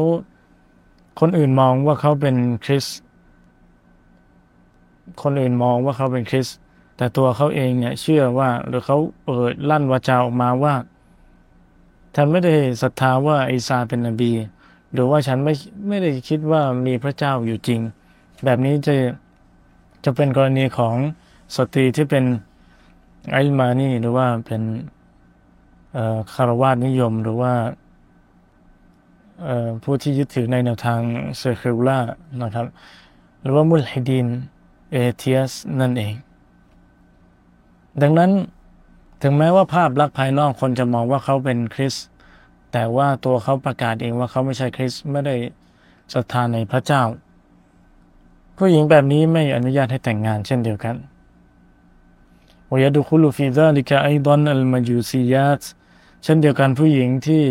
คนอื่นมองว่าเขาเป็นคริส คนอื่นมองว่าเขาเป็นคริส แต่ตัวเขาเองเนี่ยเชื่อว่าหรือเขาเปิดลั่นวาจาออกมาว่า ฉันไม่ได้ศรัทธาว่าอีซาเป็นนบี หรือว่าฉันไม่ไม่ได้คิดว่ามีพระเจ้าอยู่จริง แบบนี้จะจะเป็นกรณีของสตรีที่เป็น علماني หรือว่าเป็นฆราวาสนิยมหรือว่า ผู้ที่ยึดถือในแนวทาง secular นะครับ หรือว่าملحد atheist นั่นเอง ดังนั้นถึงแม้ว่าภาพลักษณ์ภายนอกคนจะมองว่าเขาเป็นคริส แต่ว่าตัวเขาประกาศเองว่าเขาไม่ใช่คริสไม่ได้ศรัทธาในพระเจ้า ผู้หญิงแบบนี้ไม่อนุญาตให้แต่งงานเช่นเดียวกันวยาดุคุลูฟิซาลิกาไอดอนอัลมายูซียาสเช่นเดียวกันผู้หญิงที่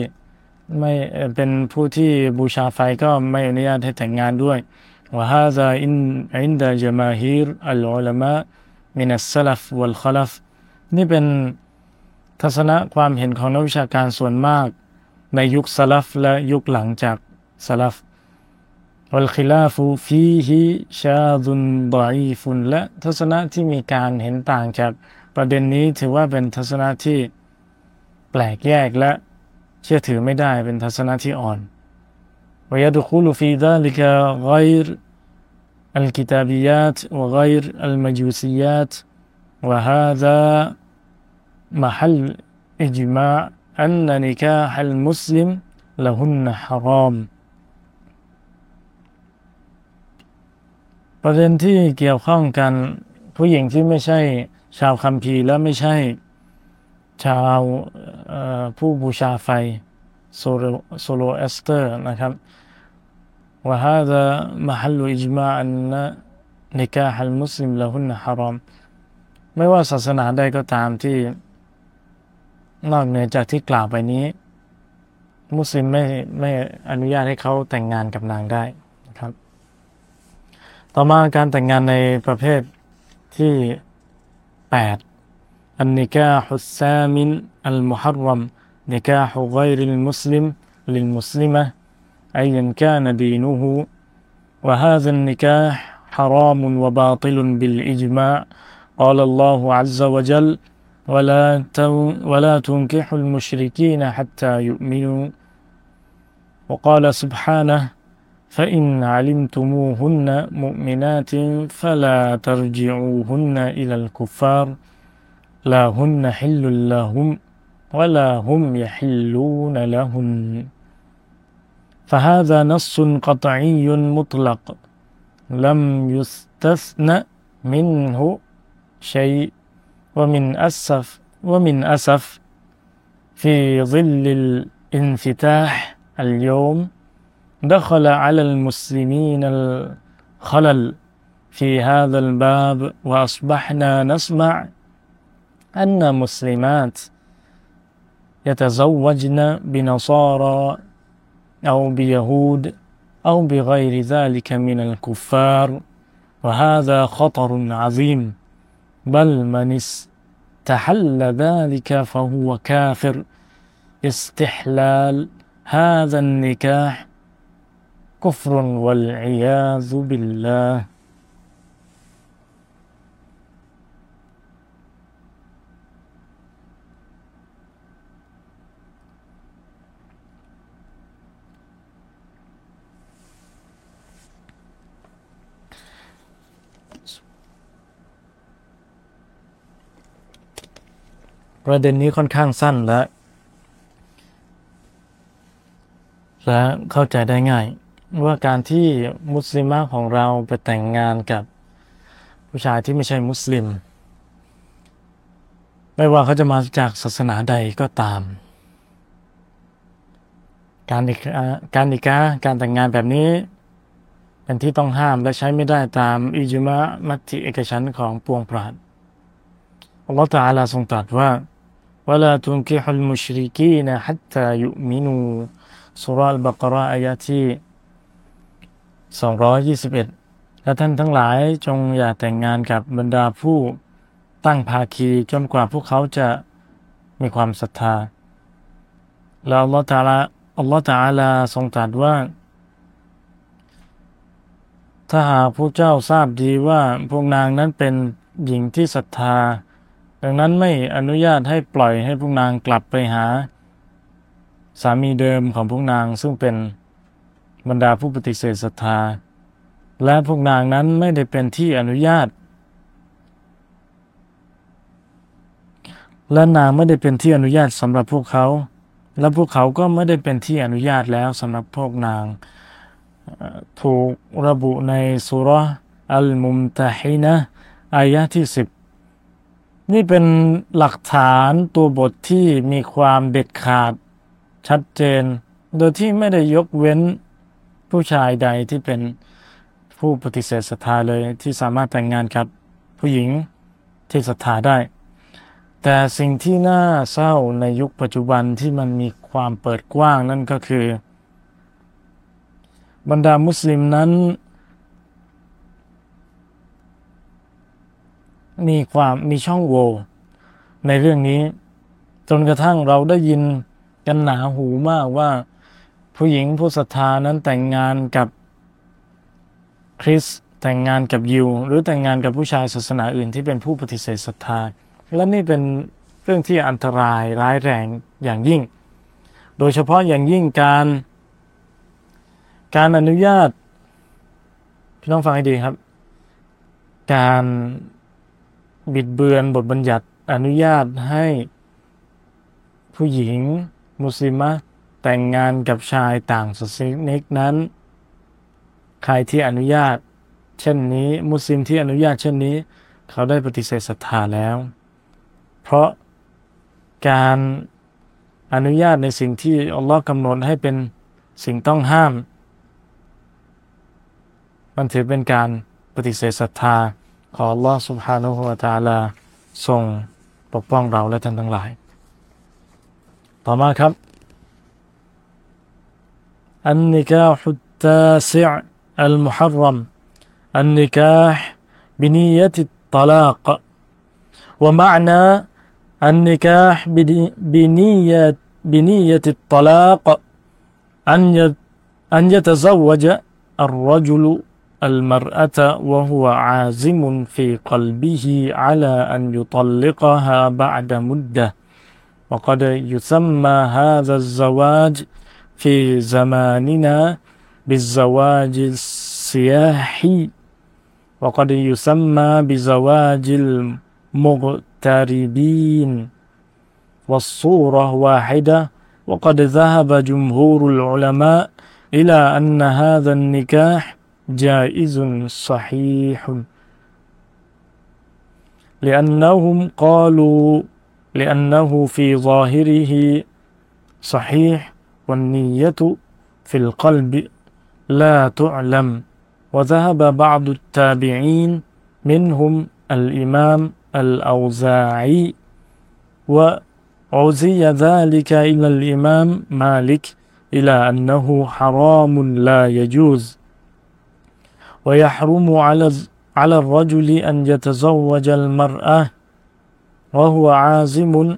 ไม่เป็นผู้ที่บูชาไฟก็ไม่อนุญาตให้แต่งงานด้วยว่าฮาซาอินعند جماهير العلماء من السلف والخلف นี่เป็นทัศนะความเห็นของนักวิชาการส่วนมาก ในยุคสลัฟและยุคหลังจากสลัฟ والخلاف فيه شاذ ضعيف และทัศนะที่มีการเห็นต่างจากประเด็นนี้ถือว่าเป็นทัศนะที่แปลกแยกและ เชื่อถือไม่ได้เป็นทัศนะที่อ่อนวยดุคูลฟีดาลิกะไกรอัลกิตาบิยาตวะไกรอัลมาจูซียาตวะฮาดามหัลอิจมาอันนิกาฮัลมุสลิมละหุนฮารอมประเด็นที่เกี่ยวข้องกันผู้หญิงที่ไม่ใช่ชาวคัมภีร์และไม่ใช่ ชาวผู้บูชาไฟโซโลเอสเตอร์นะครับว่าฮาดะมหัลอิจมาอันนะนิกาฮัลมุสลิมละหุนฮารอมไม่ว่าศาสนาใดก็ตามที่ นอกเหนือจากที่กล่าวไปนี้ มุสลิมไม่ไม่อนุญาตให้เขาแต่งงานกับนางได้นะครับ ต่อมาการแต่งงานในประเภทที่ 8 النكاح الثامن المحرم نكاح غير المسلم للمسلمة أيا كان دينه. وهذا النكاح حرام وباطل بالإجماع. قال الله عز وجل ولا ولا تنكحوا المشركين حتى يؤمنوا وقال سبحانه فإن علمتموهن مؤمنات فلا ترجعوهن إلى الكفار لا هن حل لهم ولا هم يحلون لهن فهذا نص قطعي مطلق لم يستثنى منه شيء ومن أسف ومن أسف في ظل الانفتاح اليوم دخل على المسلمين الخلل في هذا الباب وأصبحنا نسمع أن مسلمات يتزوجن بنصارى أو بيهود أو بغير ذلك من الكفار وهذا خطر عظيم. بل من استحل ذلك فهو كافر. استحلال هذا النكاح كفر والعياذ بالله. ประเด็นนี้ค่อนข้างสั้นและ และเข้าใจได้ง่าย ว่าการที่มุสลิมของเราไปแต่งงานกับผู้ชายที่ไม่ใช่มุสลิม ไม่ว่าเขาจะมาจากศาสนาใดก็ตาม การการนิกาการแต่งงานแบบนี้ เป็นที่ต้องห้ามและใช้ไม่ได้ตามอิจุมะมัติเอกชันของปวงปราดอัลลอฮฺตาลาทรงตรัสว่า ولا تنكحوا المشركين حتى يؤمنوا สุรอัลบากราอายะที่221 และท่านทั้งหลายจงอย่าแต่งงานกับบรรดาผู้ตั้งภาคีจนกว่าพวกเขาจะมีความศรัทธา แล้วอัลลอฮฺตาลาอัลลอฮฺตาลาทรงตรัสว่า ถ้าหากผู้เจ้าทราบดีว่าพวกนางนั้นเป็นหญิงที่ศรัทธา ดังนั้นไม่อนุญาตให้ปล่อยให้พวกนางกลับไปหา สามีเดิมของพวกนางซึ่งเป็นบรรดาผู้ปฏิเสธศรัทธา และพวกนางนั้นไม่ได้เป็นที่อนุญาต และนางไม่ได้เป็นที่อนุญาตสำหรับพวกเขา และพวกเขาก็ไม่ได้เป็นที่อนุญาตแล้วสำหรับพวกนาง ถูกระบุในสุรอัลมุมตะฮินะอายะที่สิบ นี่เป็นหลักฐานตัวบทที่มีความเด็ดขาดชัดเจน โดยที่ไม่ได้ยกเว้นผู้ชายใดที่เป็นผู้ปฏิเสธศรัทธาเลยที่สามารถแต่งงานกับผู้หญิงที่ศรัทธาได้ แต่สิ่งที่น่าเศร้าในยุคปัจจุบันที่มันมีความเปิดกว้างนั่นก็คือ บรรดามุสลิมนั้น มีความมีช่องโหว่ในเรื่องนี้ จนกระทั่งเราได้ยินกันหนาหูมากว่า ผู้หญิงผู้ศรัทธานั้นแต่งงานกับคริสแต่งงานกับยิว หรือแต่งงานกับผู้ชายศาสนาอื่นที่เป็นผู้ปฏิเสธศรัทธา และนี่เป็นเรื่องที่อันตรายร้ายแรงอย่างยิ่ง โดยเฉพาะอย่างยิ่งการ การอนุญาตพี่น้องฟังให้ดีครับ การ บิดเบือนบทบัญญัติอนุญาตให้ ผู้หญิง มุสลิมะแต่งงานกับชายต่างศาสนิกนั้น ใครที่อนุญาต เช่นนี้ มุสลิมที่อนุญาตเช่นนี้ เขาได้ปฏิเสธศรัทธาแล้ว เพราะการอนุญาตในสิ่งที่อัลลอฮ์กำหนดให้เป็นสิ่งต้องห้าม มันถือเป็นการปฏิเสธศรัทธา ขอ Allah سبحانه และ تعالى ทรงปกป้องเราและท่านทั้งหลาย ต่อมาครับ النكاح التاسع المحرم النكاح بنية الطلاق ومعنى النكاح بنية بنية الطلاق أن أن يتزوج الرجل المرأة وهو عازم في قلبه على أن يطلقها بعد مدة. وقد يسمى هذا الزواج في زماننا بالزواج السياحي. وقد يسمى بزواج المغتربين. والصورة واحدة. وقد ذهب جمهور العلماء إلى أن هذا النكاح جائز صحيح. لأنهم قالوا لأنه في ظاهره صحيح والنية في القلب لا تعلم. وذهب بعض التابعين منهم الإمام الأوزاعي وعزي ذلك إلى الإمام مالك إلى أنه حرام لا يجوز. ويحرم على على الرجل أن يتزوج المرأة وهو عازم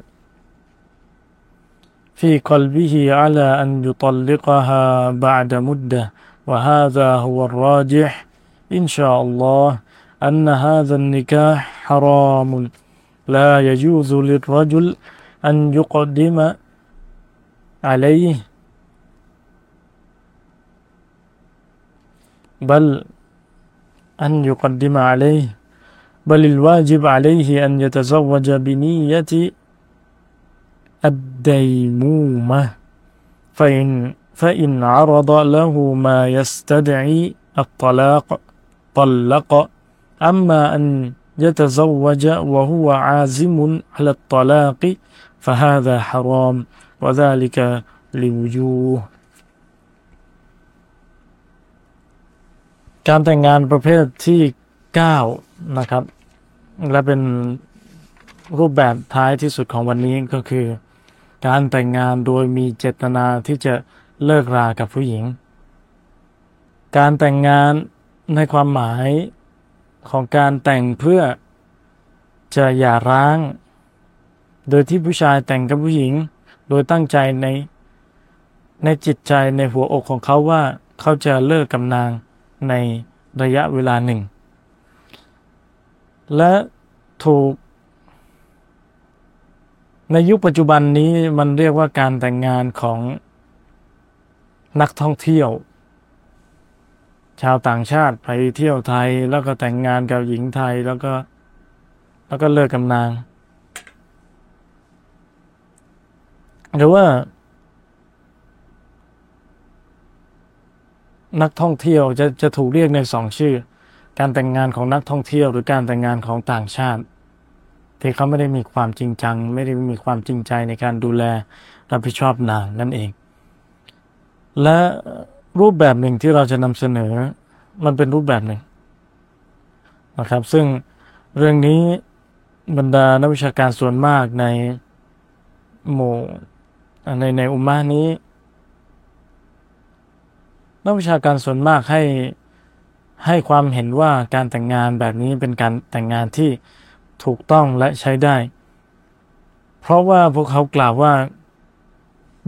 في قلبه على أن يطلقها بعد مدة. وهذا هو الراجح إن شاء الله أن هذا النكاح حرام. لا يجوز للرجل أن يقدم عليه بل أن يقدم عليه بل الواجب عليه أن يتزوج بنية الديمومة فإن فإن عرض له ما يستدعي الطلاق طلق. أما أن يتزوج وهو عازم على الطلاق فهذا حرام وذلك لوجوه. การแต่งงานประเภทที่ 9 นะครับ และเป็นรูปแบบท้ายที่สุดของวันนี้ก็คือ การแต่งงานโดยมีเจตนาที่จะเลิกรากับผู้หญิง การแต่งงานในความหมายของการแต่งเพื่อจะหย่าร้าง โดยที่ผู้ชายแต่งกับผู้หญิง โดยตั้งใจในในจิตใจในหัวอกของเขาว่าเขาจะเลิกกับนาง ในระยะเวลาหนึ่ง และถูก ในยุคปัจจุบันนี้มันเรียกว่าการแต่งงานของนักท่องเที่ยว ชาวต่างชาติไปเที่ยวไทยแล้วก็แต่งงานกับหญิงไทยแล้วก็แล้วก็เลิกกับนาง หรือว่า นักท่องเที่ยวจะจะถูกเรียกในสองชื่อ การแต่งงานของนักท่องเที่ยว หรือการแต่งงานของต่างชาติ ที่เขาไม่ได้มีความจริงจัง ไม่ได้มีความจริงใจในการดูแลรับผิดชอบนางนั่นเอง และรูปแบบหนึ่งที่เราจะนำเสนอ มันเป็นรูปแบบหนึ่งนะครับ ซึ่งเรื่องนี้บรรดานักวิชาการส่วนมากในหมู่ในในอุมมานี้ นักวิชาการส่วนมากให้ให้ความเห็นว่าการแต่งงานแบบนี้เป็นการแต่งงานที่ถูกต้องและใช้ได้ เพราะว่าพวกเขากล่าวว่า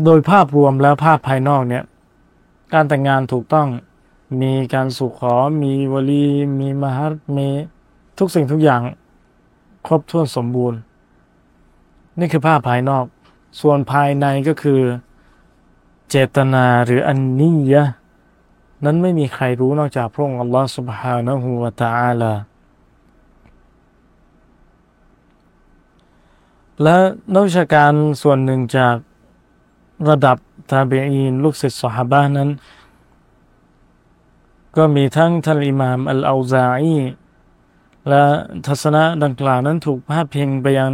โดยภาพรวมแล้วภาพภายนอกเนี่ย การแต่งงานถูกต้องมีการสู่ขอ มีวลี มีมหัตมีทุกสิ่งทุกอย่างครบถ้วนสมบูรณ์ นี่คือภาพภายนอก ส่วนภายในก็คือ เจตนาหรืออันนียะ นั้นไม่มีใครรู้นอกจากพระองค์อัลลอฮฺ سبحانه และ تعالى และนักวิชาการส่วนหนึ่งจากระดับตาเบอีน ลูกศิษย์สหบานั้น ก็มีทั้งท่านอิมามอัลอาซาอีและทัศนะดังกล่าวนั้นถูกพาดพิงไปยัง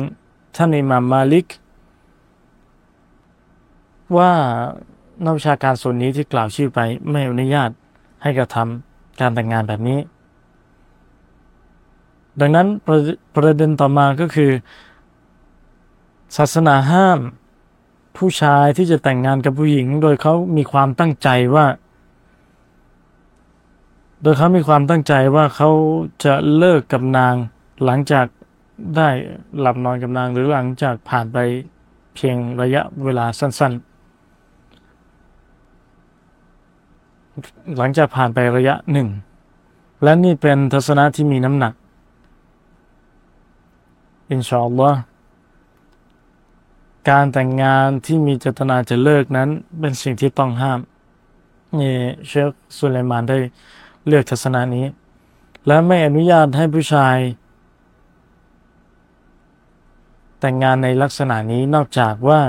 ท่านอิมามมาลิก ว่า นักวิชาการส่วนนี้ที่กล่าวชื่อไปไม่อนุญาตให้กระทำการแต่งงานแบบนี้ ดังนั้นประประเด็นต่อมาก็คือ ศาสนาห้าม ผู้ชายที่จะแต่งงานกับผู้หญิง โดยเขามีความตั้งใจว่า โดยเขามีความตั้งใจว่าเขาจะเลิกกับนางหลังจากได้หลับนอนกับนางหรือหลังจากผ่านไปเพียงระยะเวลาสั้น ๆ หลังจากผ่านไประยะหนึ่ง และนี่เป็นทัศนะที่มีน้ำหนัก อินชาอัลลอฮ์การแต่งงานที่มีเจตนาจะเลิกนั้นเป็นสิ่งที่ต้องห้ามนี่เชคสุลัยมานได้เลือกทัศนะนี้ และไม่อนุญาตให้ผู้ชาย แต่งงานในลักษณะนี้นอกจากว่า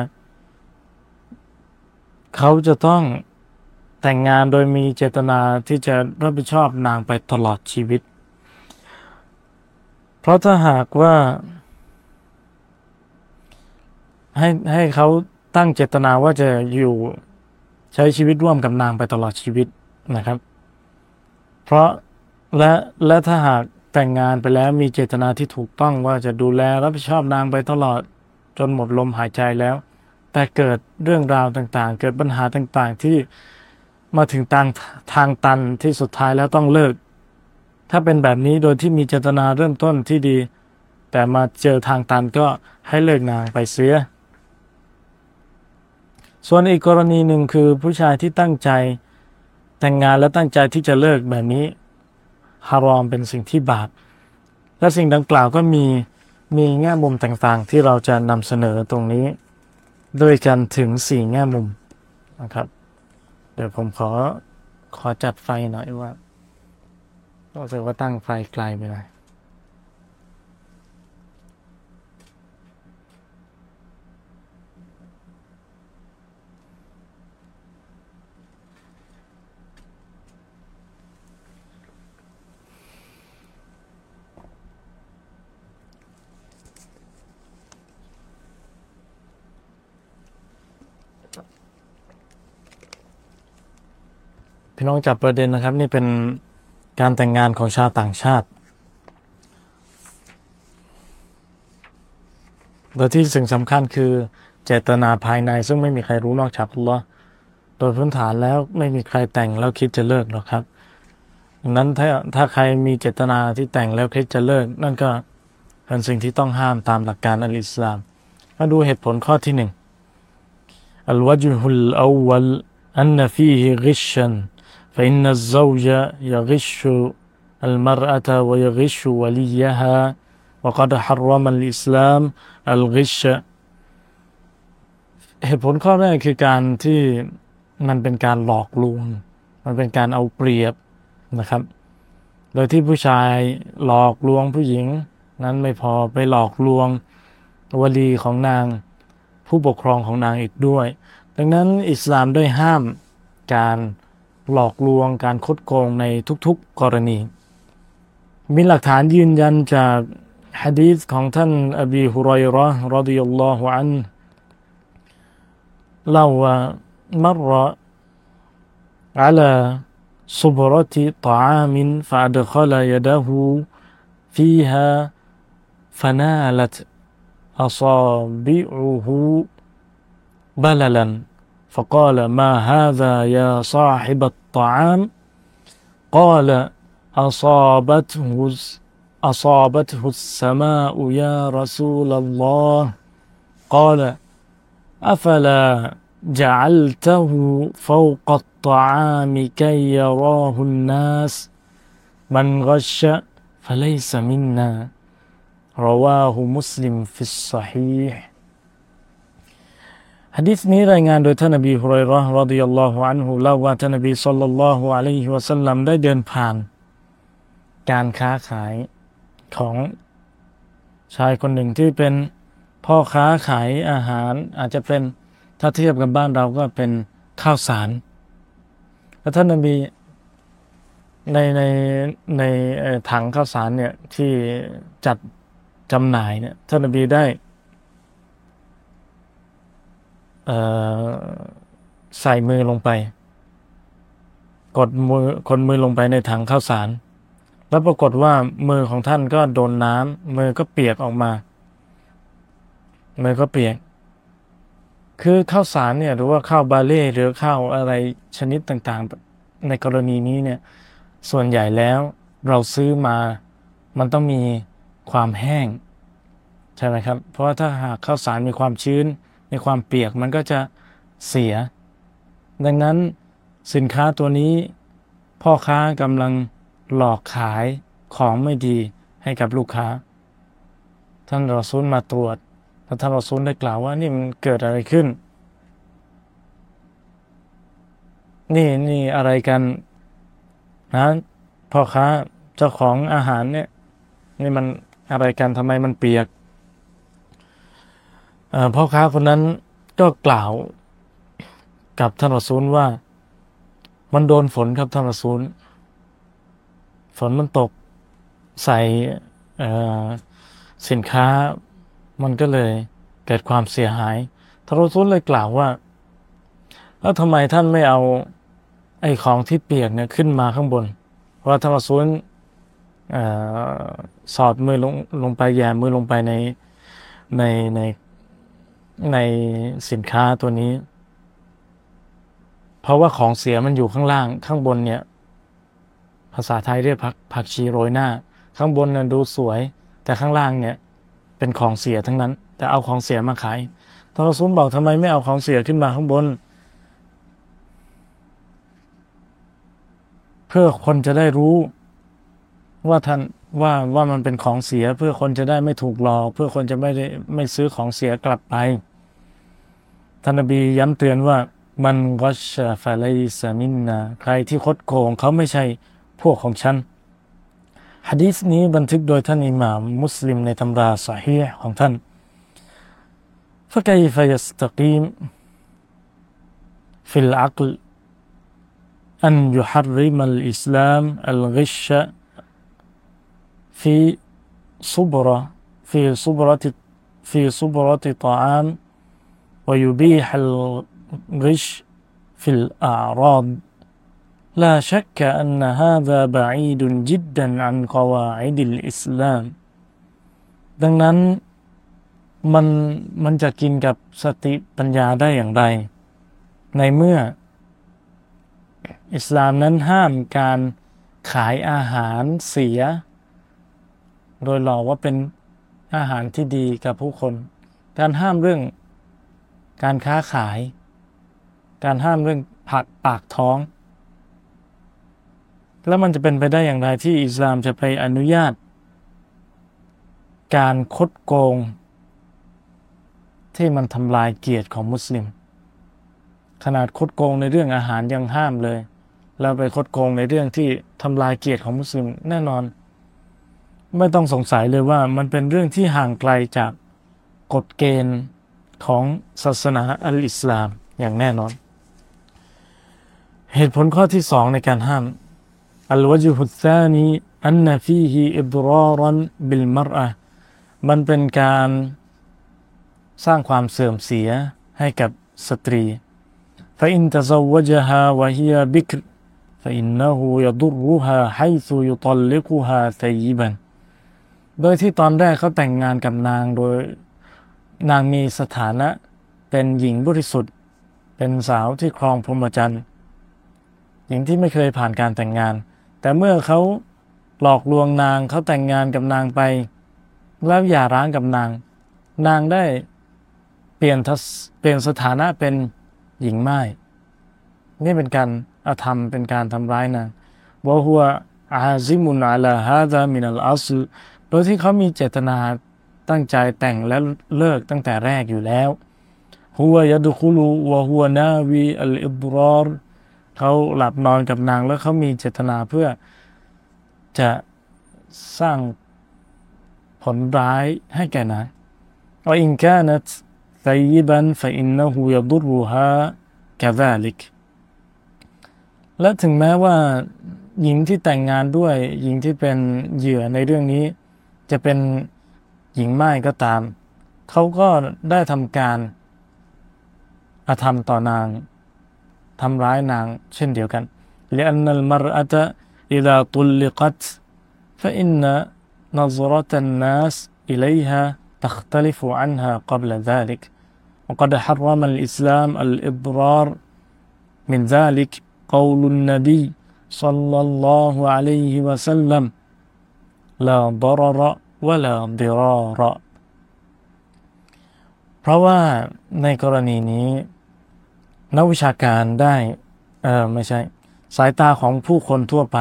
เขาจะต้อง แต่งงานโดยมีเจตนาที่จะรับผิดชอบนางไปตลอดชีวิต เพราะถ้าหากว่า ให้ให้เขาตั้งเจตนาว่าจะอยู่ใช้ชีวิตร่วมกับนางไปตลอดชีวิตนะครับ เพราะและและถ้าหากแต่งงานไปแล้วมีเจตนาที่ถูกต้องว่าจะดูแลรับผิดชอบนางไปตลอดจนหมดลมหายใจแล้ว แต่เกิดเรื่องราวต่างๆ เกิดปัญหาต่างๆที่ มาถึงทางทางตันที่สุดท้ายแล้วต้องเลิก ถ้าเป็นแบบนี้โดยที่มีเจตนาเริ่มต้นที่ดี แต่มาเจอทางตันก็ให้เลิกนางไปเสีย ส่วนอีกกรณีหนึ่งคือผู้ชายที่ตั้งใจแต่งงานและตั้งใจที่จะเลิกแบบนี้ฮารอมเป็นสิ่งที่บาป และสิ่งดังกล่าวก็มีมีแง่มุมต่างๆ ที่เราจะนำเสนอตรงนี้ ด้วยกันถึงสี่แง่มุมนะครับ เดี๋ยวผมขอขอจัดไฟหน่อยว่ารู้สึกว่าตั้งไฟไกลไปหน่อย พี่น้องจับประเด็นนะครับ นี่เป็นการแต่งงานของชาวต่างชาติ โดยที่สิ่งสำคัญคือเจตนาภายในซึ่งไม่มีใครรู้นอกจากอัลลอฮ์โดยพื้นฐานแล้วไม่มีใครแต่งแล้วคิดจะเลิกหรอกครับดังนั้นถ้าถ้าใครมีเจตนาที่แต่งแล้วคิดจะเลิก นั่นก็เป็นสิ่งที่ต้องห้ามตามหลักการอัลอิสลามมาดูเหตุผลข้อที่หนึ่งอัลวะจุฮุลอวัลอันนฟีฮิกิชัน فإن الزوج يغش المرأة ويغش وليها وقد حرم الإسلام الغش เหตุผลข้อแรกคือการที่มันเป็นการหลอกลวง มันเป็นการเอาเปรียบนะครับ โดยที่ผู้ชายหลอกลวงผู้หญิง นั้นไม่พอไปหลอกลวงวลีของนาง ผู้ปกครองของนางอีกด้วย ดังนั้นอิสลามได้ห้ามการ หลอกลวงการคดโกงในทุกๆกรณี มีหลักฐานยืนยันจากฮะดีษของท่านอบีฮุรอยรอรดิยัลลอฮุอันเล่าว่ามร على صبرة طعام فأدخل يده فيها فنالت أصابعه بللا فقال ما هذا يا صاحب الطعام؟ قال أصابته أصابته السماء يا رسول الله. قال أفلا جعلته فوق الطعام كي يراه الناس؟ من غش فليس منا. رواه مسلم في الصحيح. ฮะดิษนี้รายงานโดยท่านนบีฮุไรรอห์รดิยัลลอฮุอันฮุเล่าว่าท่านนบีสัลลัลลอฮุอะลัยฮิวะสัลลัมได้เดินผ่าน การค้าขายของชายคนหนึ่งที่เป็นพ่อค้าขายอาหารอาจจะเป็นถ้าเทียบกับบ้านเราก็เป็นข้าวสาร แล้วท่านนบีในในในถังข้าวสารเนี่ยที่จัดจำหน่ายเนี่ยท่านนบีได้ ใส่มือลงไป กดมือคนมือลงไปในถังข้าวสาร แล้วปรากฏว่ามือของท่านก็โดนน้ำมือก็เปียกออกมา มือก็เปียก คือข้าวสารเนี่ยหรือว่าข้าวบาเล่หรือข้าวอะไรชนิดต่างๆ ในกรณีนี้เนี่ย ส่วนใหญ่แล้วเราซื้อมามันต้องมีความแห้ง ใช่ไหมครับ เพราะว่าถ้าหากข้าวสารมีความชื้น ในความเปียกมันก็จะเสีย ดังนั้นสินค้าตัวนี้ พ่อค้ากำลังหลอกขายของไม่ดีให้กับลูกค้า ท่านรอซูลมาตรวจแล้วท่านรอซูลได้กล่าวว่านี่มันเกิดอะไรขึ้น นี่นี่อะไรกันนะพ่อค้าเจ้าของอาหารเนี่ยนี่มันอะไรกันทำไมมันเปียก พ่อค้าคนนั้นก็กล่าวกับท่านรอซูลว่า มันโดนฝนครับท่านรอซูล ฝนมันตกใส่สินค้ามันก็เลยเกิดความเสียหายทารซุลเลยกล่าวว่า แล้วทำไมท่านไม่เอาไอ้ของที่เปียกเนี่ยขึ้นมาข้างบน เพราะทารซุลสอดมือลงลงไปแย่มือลงไปในในใน ในสินค้าตัวนี้ เพราะว่าของเสียมันอยู่ข้างล่าง ข้างบนเนี่ย ภาษาไทยเรียกผักผักชีโรยหน้า ข้างบนเนี่ยดูสวย แต่ข้างล่างเนี่ย เป็นของเสียทั้งนั้น แต่เอาของเสียมาขายทารซุนบอกทำไมไม่เอาของเสียขึ้นมาข้างบน เพื่อคนจะได้รู้ว่าท่าน ว่าว่ามันเป็นของเสียเพื่อคนจะได้ไม่ถูกหลอก เพื่อคนจะไม่ได้ไม่ซื้อของเสียกลับไปท่านนบีย้ำเตือนว่าمن غش فليس منا ใครที่คดโกงเขาไม่ใช่พวกของฉันฮะดีษนี้บันทึกโดยท่านอิหม่ามมุสลิมในตำราสาฮีของท่านฟะไกฟยสตกีมฟิลอักลอันยุฮัริมัลอิสลามอัลกิช في صبرة في صبرة في صبرة طعام ويبيح الغش في الأعراض لا شك أن هذا بعيد جدا عن قواعد الإسلام ดังนั้นมันมันจะกินกับสติปัญญาได้อย่างไร ในเมื่อ อิสลามนั้นห้ามการขายอาหารเสีย โดยหลอกว่าเป็นอาหารที่ดีกับผู้คน การห้ามเรื่องการค้าขาย การห้ามเรื่องผักปากท้อง แล้วมันจะเป็นไปได้อย่างไรที่อิสลามจะไปอนุญาต การคดโกง ที่มันทำลายเกียรติของมุสลิม ขนาดคดโกงในเรื่องอาหารยังห้ามเลย แล้วไปคดโกงในเรื่องที่ทำลายเกียรติของมุสลิมแน่นอน ไม่ต้องสงสัยเลยว่ามันเป็นเรื่องที่ห่างไกลจากกฎเกณฑ์ของศาสนาอัลอิสลามอย่างแน่นอน เหตุผลข้อที่สองในการห้ามอัลวจุฮุตซานีอันนฟีฮีอิบรอรันบิลมรอะมันเป็นการสร้างความเสื่อมเสียให้กับสตรี فإن تزوجها وهي بكر فإنه يضرها حيث يطلقها ثيبا โดยที่ตอนแรกเขาแต่งงานกับนางโดยนางมีสถานะเป็นหญิงบริสุทธิ์ เป็นสาวที่ครองพรหมจรรย์หญิงที่ไม่เคยผ่านการแต่งงาน แต่เมื่อเขาหลอกลวงนางเขาแต่งงานกับนางไป แล้วหย่าร้างกับนาง นางได้เปลี่ยนทัศเปลี่ยนสถานะเป็นหญิงไม้นี่เป็นการอาธรรมเป็นการทำร้ายนางวะฮัวอาซิมุนอาลาฮาดามินัลอัส โดยที่เขามีเจตนาตั้งใจแต่งและเลิกตั้งแต่แรกอยู่แล้วฮัวยาดุคุลูวะฮัวนาวีอัลอิบรอรเขาหลับนอนกับนางแล้วเขามีเจตนาเพื่อจะสร้างผลร้ายให้แก่นางว่าอินกานัตไซยิบันฟอินนะฮูยดุรุฮะกะซาลิกและถึงแม้ว่าหญิงที่แต่งงานด้วยหญิงที่เป็นเหยื่อในเรื่องนี้ จะเป็นหญิงไม้ก็ตาม เขาก็ได้ทำการอาธรรมต่อนางทำร้ายนางเช่นเดียวกัน لأن المرأة إذا طلقت فإن نظرة الناس إليها تختلف عنها قبل ذلك وقد حرم الإسلام الإضرار من ذلك قول النبي صلى الله عليه وسلم لا ضرر ولا ضرار เพราะว่าในกรณีนี้ นักวิชาการได้เออไม่ใช่ สายตาของผู้คนทั่วไป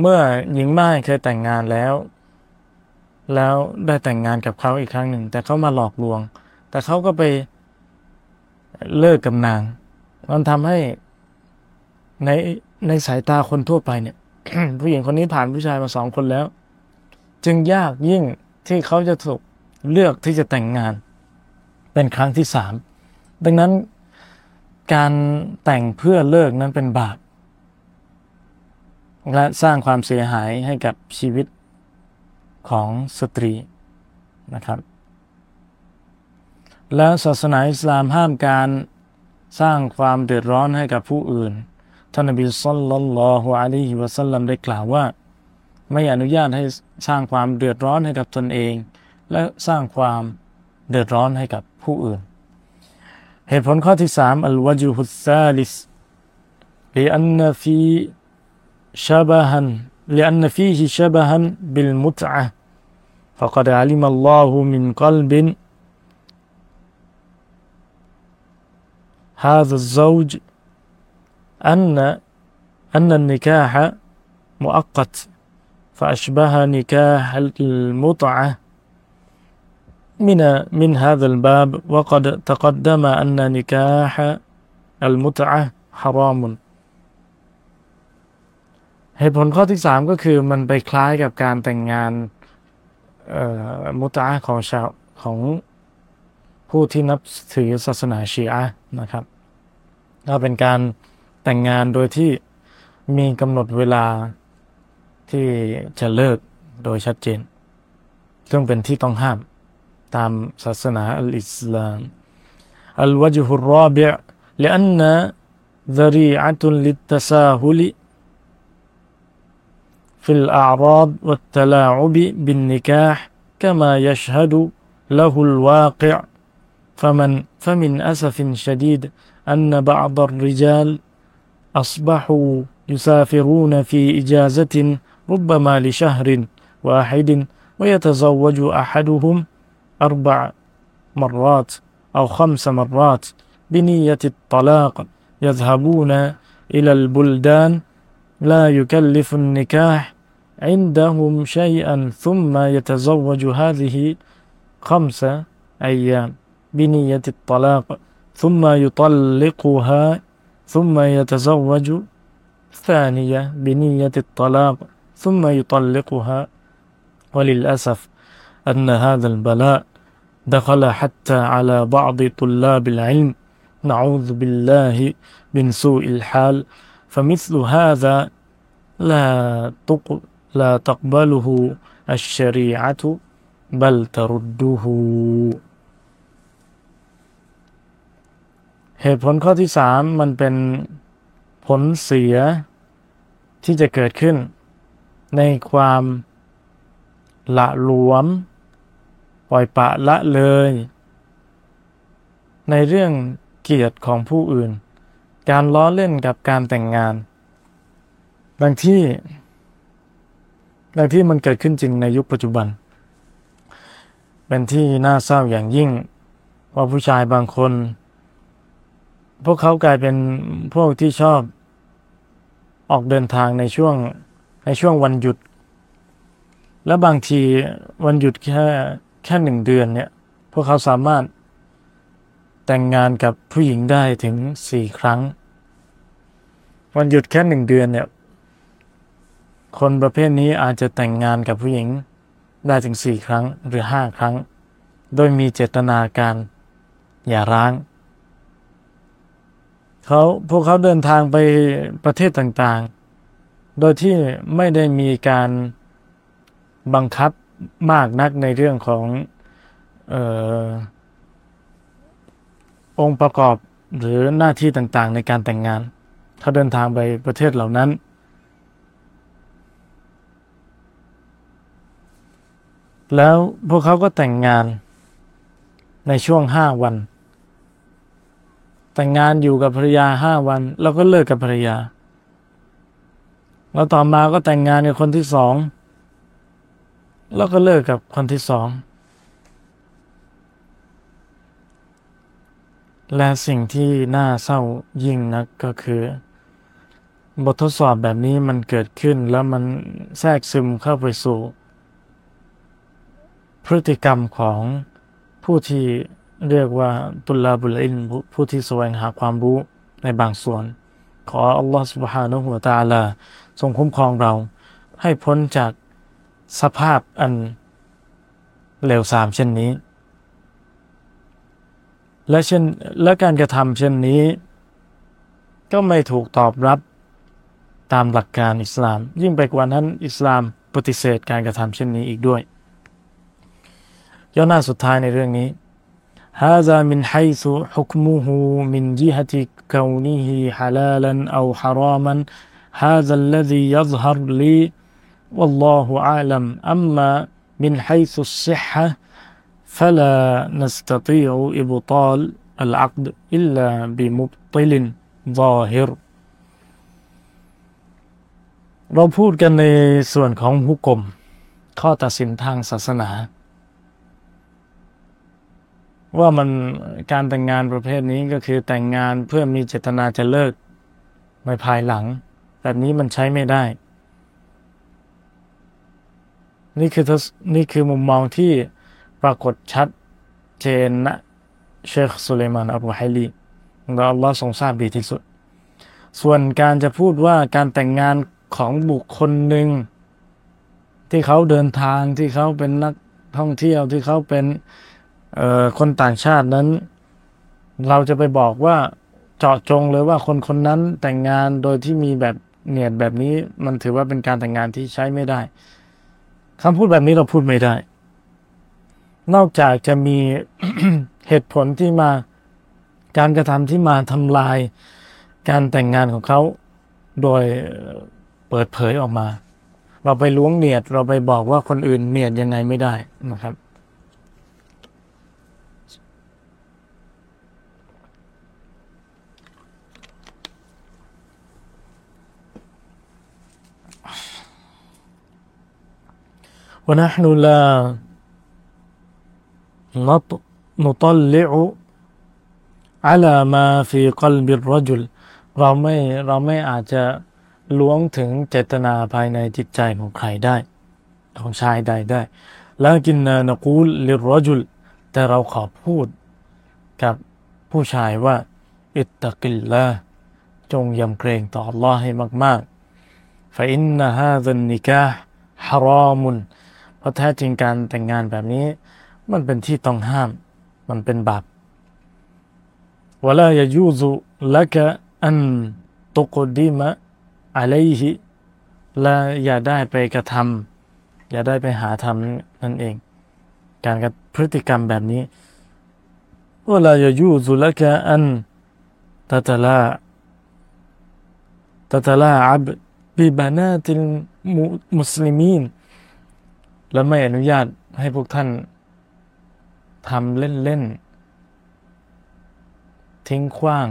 เมื่อหญิงไม้เคยแต่งงานแล้ว แล้วได้แต่งงานกับเขาอีกครั้งหนึ่ง แต่เขามาหลอกลวง แต่เขาก็ไปเลิกกับนาง มันทำให้ในในสายตาคนทั่วไปเนี่ย ผู้หญิงคนนี้ผ่านผู้ชายมาสองคนแล้ว จึงยากยิ่งที่เขาจะถูกเลือกที่จะแต่งงาน เป็นครั้งที่สามดังนั้นการแต่งเพื่อเลิกนั้นเป็นบาปและสร้างความเสียหายให้กับชีวิตของสตรีนะครับ แล้วศาสนาอิสลามห้ามการสร้างความเดือดร้อนให้กับผู้อื่น ท่านนบีสุลต่านละฮ์อะลัยฮิวะสัลลัมได้กล่าวว่า ไม่อนุญาตให้สร้างความเดือดร้อนให้กับตนเอง และสร้างความเดือดร้อนให้กับผู้อื่น เหตุผลข้อที่สามอัลวะจุฮุสซาลิส لأن في شبها لأن فيه شبها بالمتعة فقد علم الله من قلب هذا الزوج أن أن النكاح مؤقت فأشبه نكاح المتعة من من هذا الباب وقد تقدم أن نكاح المتعة حرام เหตุผลข้อที่สามก็คือมันไปคล้ายกับการแต่งงานมุตาของชาวของผู้ที่นับถือศาสนาชีอะนะครับก็เป็นการ แต่งงานโดยที่มีกำหนดเวลาที่จะเลิกโดยชัดเจน ซึ่งเป็นที่ต้องห้ามตามศาสนาอัลอิสลามอัลวจฮุรรอบิะ لأن ذريعة للتساهل في الأعراض والتلاعب بالنكاح كما يشهد له الواقع فمن فمن أسف شديد أن بعض الرجال أصبحوا يسافرون في إجازة ربما لشهر واحد ويتزوج أحدهم أربع مرات أو خمس مرات بنية الطلاق. يذهبون إلى البلدان لا يكلف النكاح عندهم شيئا ثم يتزوج هذه خمسة أيام بنية الطلاق ثم يطلقها ثم يتزوج ثانية بنية الطلاق ثم يطلقها. وللأسف أن هذا البلاء دخل حتى على بعض طلاب العلم. نعوذ بالله من سوء الحال. فمثل هذا لا لا تقبله الشريعة بل ترده. เหตุผลข้อที่สามมันเป็นผลเสียที่จะเกิดขึ้น ในความละหลวม ปล่อยปะละเลย ในเรื่องเกียรติของผู้อื่น การล้อเล่นกับการแต่งงานบางที่บางที่มันเกิดขึ้นจริงในยุคปัจจุบัน เป็นที่น่าเศร้าอย่างยิ่ง ว่าผู้ชายบางคน พวกเขากลายเป็นพวกที่ชอบ ออกเดินทางในช่วงในช่วงวันหยุด และบางทีวันหยุดแค่แค่หนึ่งเดือนเนี่ย พวกเขาสามารถแต่งงานกับผู้หญิงได้ถึงสี่ครั้ง วันหยุดแค่หนึ่งเดือนเนี่ย คนประเภทนี้อาจจะแต่งงานกับผู้หญิงได้ถึงสี่ครั้งหรือห้าครั้ง โดยมีเจตนาการอย่าร้าง เขาพวกเขาเดินทางไปประเทศต่างๆ โดยที่ไม่ได้มีการบังคับมากนักในเรื่องของออองค์ประกอบหรือหน้าที่ต่างๆ ในการแต่งงานเขาเดินทางไปประเทศเหล่านั้น แล้วพวกเขาก็แต่งงานในช่วงห้าวัน แต่งงานอยู่กับภรรยาห้าวัน แล้วก็เลิกกับภรรยา แล้วต่อมาก็แต่งงานกับคนที่สอง แล้วก็เลิกกับคนที่สอง และสิ่งที่น่าเศร้ายิ่งนักก็คือ บททดสอบแบบนี้มันเกิดขึ้นแล้วมันแทรกซึมเข้าไปสู่ พฤติกรรมของผู้ที่ เรียกว่าตุลาบุลอินผู้ที่แสวงหาความรู้ในบางส่วน ขออัลลอฮฺ سبحانه และ تعالى ทรงคุ้มครองเรา ให้พ้นจากสภาพอันเลวทรามเช่นนี้ และเช่นและการกระทำเช่นนี้ ก็ไม่ถูกตอบรับ ตามหลักการอิสลาม ยิ่งไปกว่านั้นอิสลามปฏิเสธการกระทำเช่นนี้อีกด้วยย่อหน้าสุดท้ายในเรื่องนี้ هذا من حيث حكمه من جهة كونه حلالا أو حراما هذا الذي يظهر لي والله أعلم أما من حيث الصحة فلا نستطيع إبطال العقد إلا بمبطل ظاهر เราพูดกันในส่วนของหุกกลมข้อตัดสินทางศาสนา ว่ามันการแต่งงานประเภทนี้ก็คือแต่งงานเพื่อมีเจตนาจะเลิกในภายหลัง แบบนี้มันใช้ไม่ได้ นี่คือนี่คือมุมมองที่ปรากฏชัดเจนนะเชคสุเลมานอับดุฮัยลีเราอัลลอฮ์ทรงทราบดีที่สุด ส่วนการจะพูดว่าการแต่งงานของบุคคลหนึ่ง ที่เขาเดินทางที่เขาเป็นนักท่องเที่ยวที่เขาเป็น คนต่างชาตินั้น เราจะไปบอกว่าเจาะจงเลยว่าคนคนนั้นแต่งงานโดยที่มีแบบเนียดแบบนี้มันถือว่าเป็นการแต่งงานที่ใช้ไม่ได้คำพูดแบบนี้เราพูดไม่ได้ นอกจากจะมีเหตุผลที่มาการกระทำที่มาทำลายการแต่งงานของเขาโดยเปิดเผยออกมา เราไปล้วงเนียดเราไปบอกว่าคนอื่นเนียดยังไงไม่ได้นะครับ ونحن لا نطلع على ما في قلب الرجل เราไม่เราไม่อาจจะล้วงถึงเจตนาภายในจิตใจของใครได้ ของชายใดได้แล้วกินนานกูลลิรจุลแต่เราขอพูดกับผู้ชายว่า อิตตะกิลละจงยำเกรงต่อ Allah ให้มากๆฟาอิน เพราะแท้จริงการแต่งงานแบบนี้ มันเป็นที่ต้องห้าม มันเป็นบาปวลายยูซุละกะอันตุกดีมะอะไรฮิและอย่าได้ไปกระทำอย่าได้ไปหาทำนั่นเอง การกับพฤติกรรมแบบนี้วลาจะยูซุลักะอันตะตะลาตะตะลาอับบิบานาติลมุสลิมีน และไม่อนุญาตให้พวกท่านทำเล่นๆทิ้งขว้าง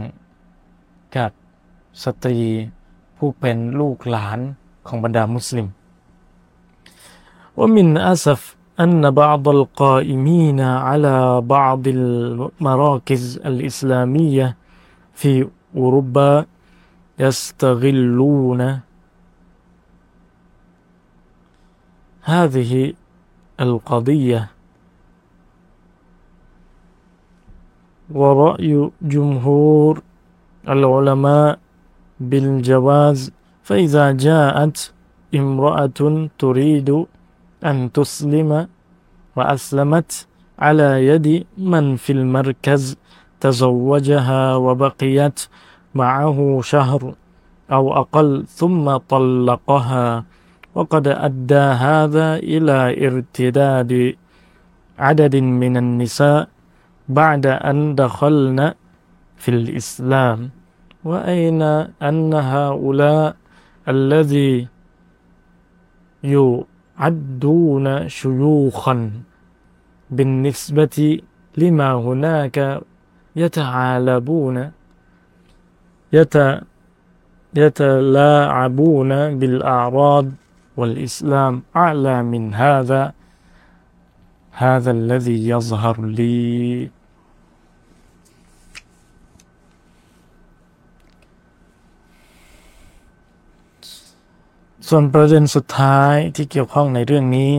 กับสตรีผู้เป็นลูกหลานของบรรดามุสลิมว่ามินอาสฟ أن بعض القائمين على بعض المراكز الإسلامية في أوروبا يستغلون هذه القضية ورأي جمهور العلماء بالجواز فإذا جاءت امرأة تريد أن تسلم وأسلمت على يد من في المركز تزوجها وبقيت معه شهر أو أقل ثم طلقها. وقد أدى هذا إلى ارتداد عدد من النساء بعد أن دخلن في الإسلام. وأين أن هؤلاء الذي يعدون شيوخا بالنسبة لما هناك يتعالبون يت يتلاعبون بالأعراض والإسلام أعلى من هذا هذا الذي يظهر لي ส่วนประเด็นสุดท้ายที่เกี่ยวข้องในเรื่องนี้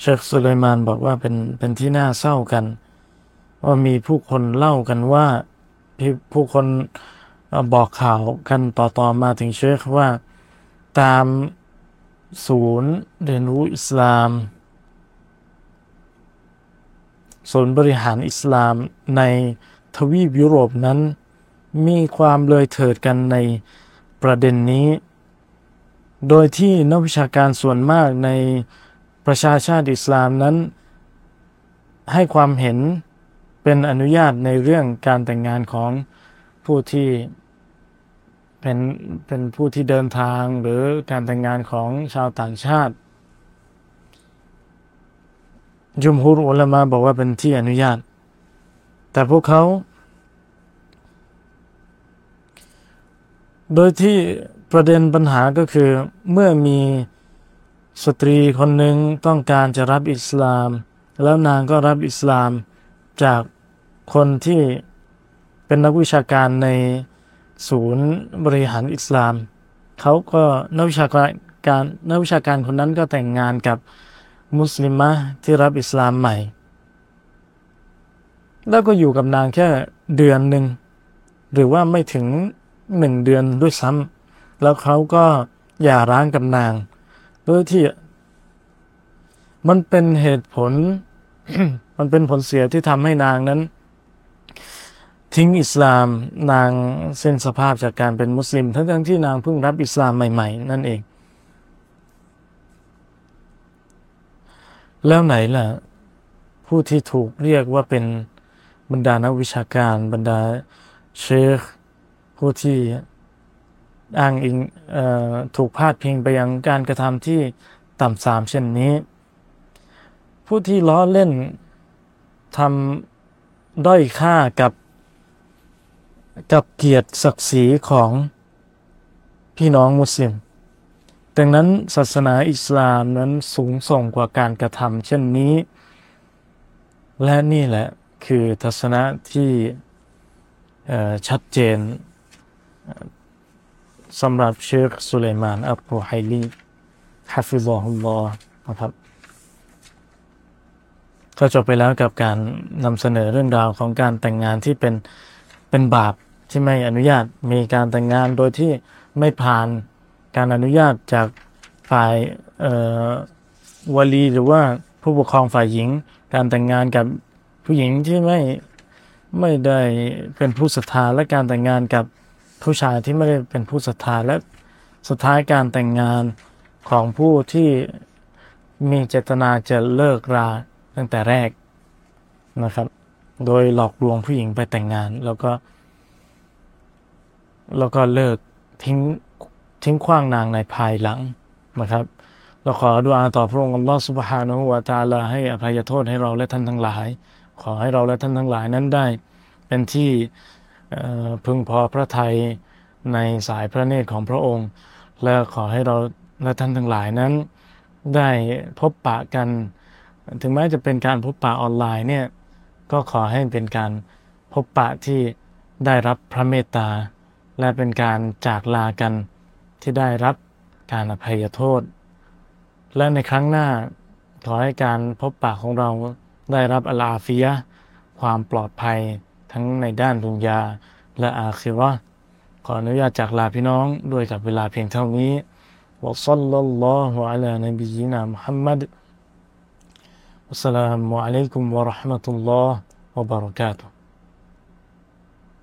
เชคสุลัยมานบอกว่าเป็นเป็นที่น่าเศร้ากัน ว่ามีผู้คนเล่ากันว่าผู้คนบอกข่าวกันต่อๆมาถึงเชคว่าตาม ศูนย์เรียนรู้อิสลามศูนย์บริหารอิสลามในทวีปยุโรปนั้น มีความเลยเถิดกันในประเด็นนี้ โดยที่นักวิชาการส่วนมากในประชาชาติอิสลามนั้น ให้ความเห็นเป็นอนุญาตในเรื่องการแต่งงานของผู้ที่ เป็นเป็นผู้ที่เดินทางหรือการแต่งงานของชาวต่างชาติ จุมฮุรอุลามาบอกว่าเป็นที่อนุญาต แต่พวกเขา โดยที่ประเด็นปัญหาก็คือเมื่อมีสตรีคนหนึ่งต้องการจะรับอิสลาม แล้วนางก็รับอิสลามจากคนที่เป็นนักวิชาการใน ศูนย์บริหารอิสลาม เขาก็นักวิชาการนักวิชาการคนนั้นก็แต่งงานกับมุสลิมะที่รับอิสลามใหม่ แล้วก็อยู่กับนางแค่เดือนหนึ่ง หรือว่าไม่ถึงหนึ่งเดือนด้วยซ้ำแล้วเขาก็อย่าร้างกับนางโดยที่มันเป็นเหตุผล มันเป็นผลเสียที่ทำให้นางนั้น ทิ้งอิสลามนางเส้นสภาพจากการเป็นมุสลิม ทั้งทั้งที่นางเพิ่งรับอิสลามใหม่ ๆ นั่นเอง แล้วไหนล่ะ ผู้ที่ถูกเรียกว่าเป็นบรรดานักวิชาการ บรรดาเชค ผู้ที่อ้างอิงถูกพาดพิงไปยังการกระทำที่ต่ำสามเช่นนี้ ผู้ที่ล้อเล่นทำด้อยค่ากับ กับเกียรติศักดิ์ศรีของพี่น้องมุสลิม ดังนั้นศาสนาอิสลามนั้นสูงส่งกว่าการกระทำเช่นนี้ และนี่แหละคือทัศนะที่ชัดเจนสำหรับเชคสุเลมานอับรุไฮลีฮะฟิซอฮุลลอฮ์นะครับก็จบไปแล้วกับการนำเสนอเรื่องราวของการแต่งงานที่เป็นเป็นบาป ที่ไม่อนุญาตมีการแต่งงานโดยที่ไม่ผ่านการอนุญาตจากฝ่ายวลีหรือว่าผู้ปกครองฝ่ายหญิง การแต่งงานกับผู้หญิงที่ไม่ไม่ได้เป็นผู้ศรัทธาและการแต่งงานกับผู้ชายที่ไม่ได้เป็นผู้ศรัทธาและสุดท้ายการแต่งงานของผู้ที่มีเจตนาจะเลิกราตั้งแต่แรกนะครับ โดยหลอกลวงผู้หญิงไปแต่งงานแล้วก็ แล้วก็เลิกทิ้งทิ้งขว้างนางในภายหลังนะครับ เราขอดุอาต่อพระองค์อัลลอฮฺสุบฮานะฮูวาตาลาให้อภัยโทษให้เราและท่านทั้งหลาย ขอให้เราและท่านทั้งหลายนั้นได้ เป็นที่พึงพอพระทัยในสายพระเนตรของพระองค์ และขอให้เราและท่านทั้งหลายนั้น ได้พบปะกัน ถึงแม้จะเป็นการพบปะออนไลน์เนี่ยก็ขอให้เป็นการพบปะที่ได้รับพระเมตตา และเป็นการจากลากันที่ได้รับการอภัยโทษ และในครั้งหน้าขอให้การพบปะของเราได้รับอลาฟิยะความปลอดภัยทั้งในด้านดุนยาและอาคิรอขออนุญาตจากลาพี่น้องด้วยกับเวลาเพียงเท่านี้วะซัลลัลลอฮุอะลานบียินามุฮัมมัดวัสสลามุอะลัยกุมวะราะห์มะตุลลอฮ์วะบะเราะกาตุฮ์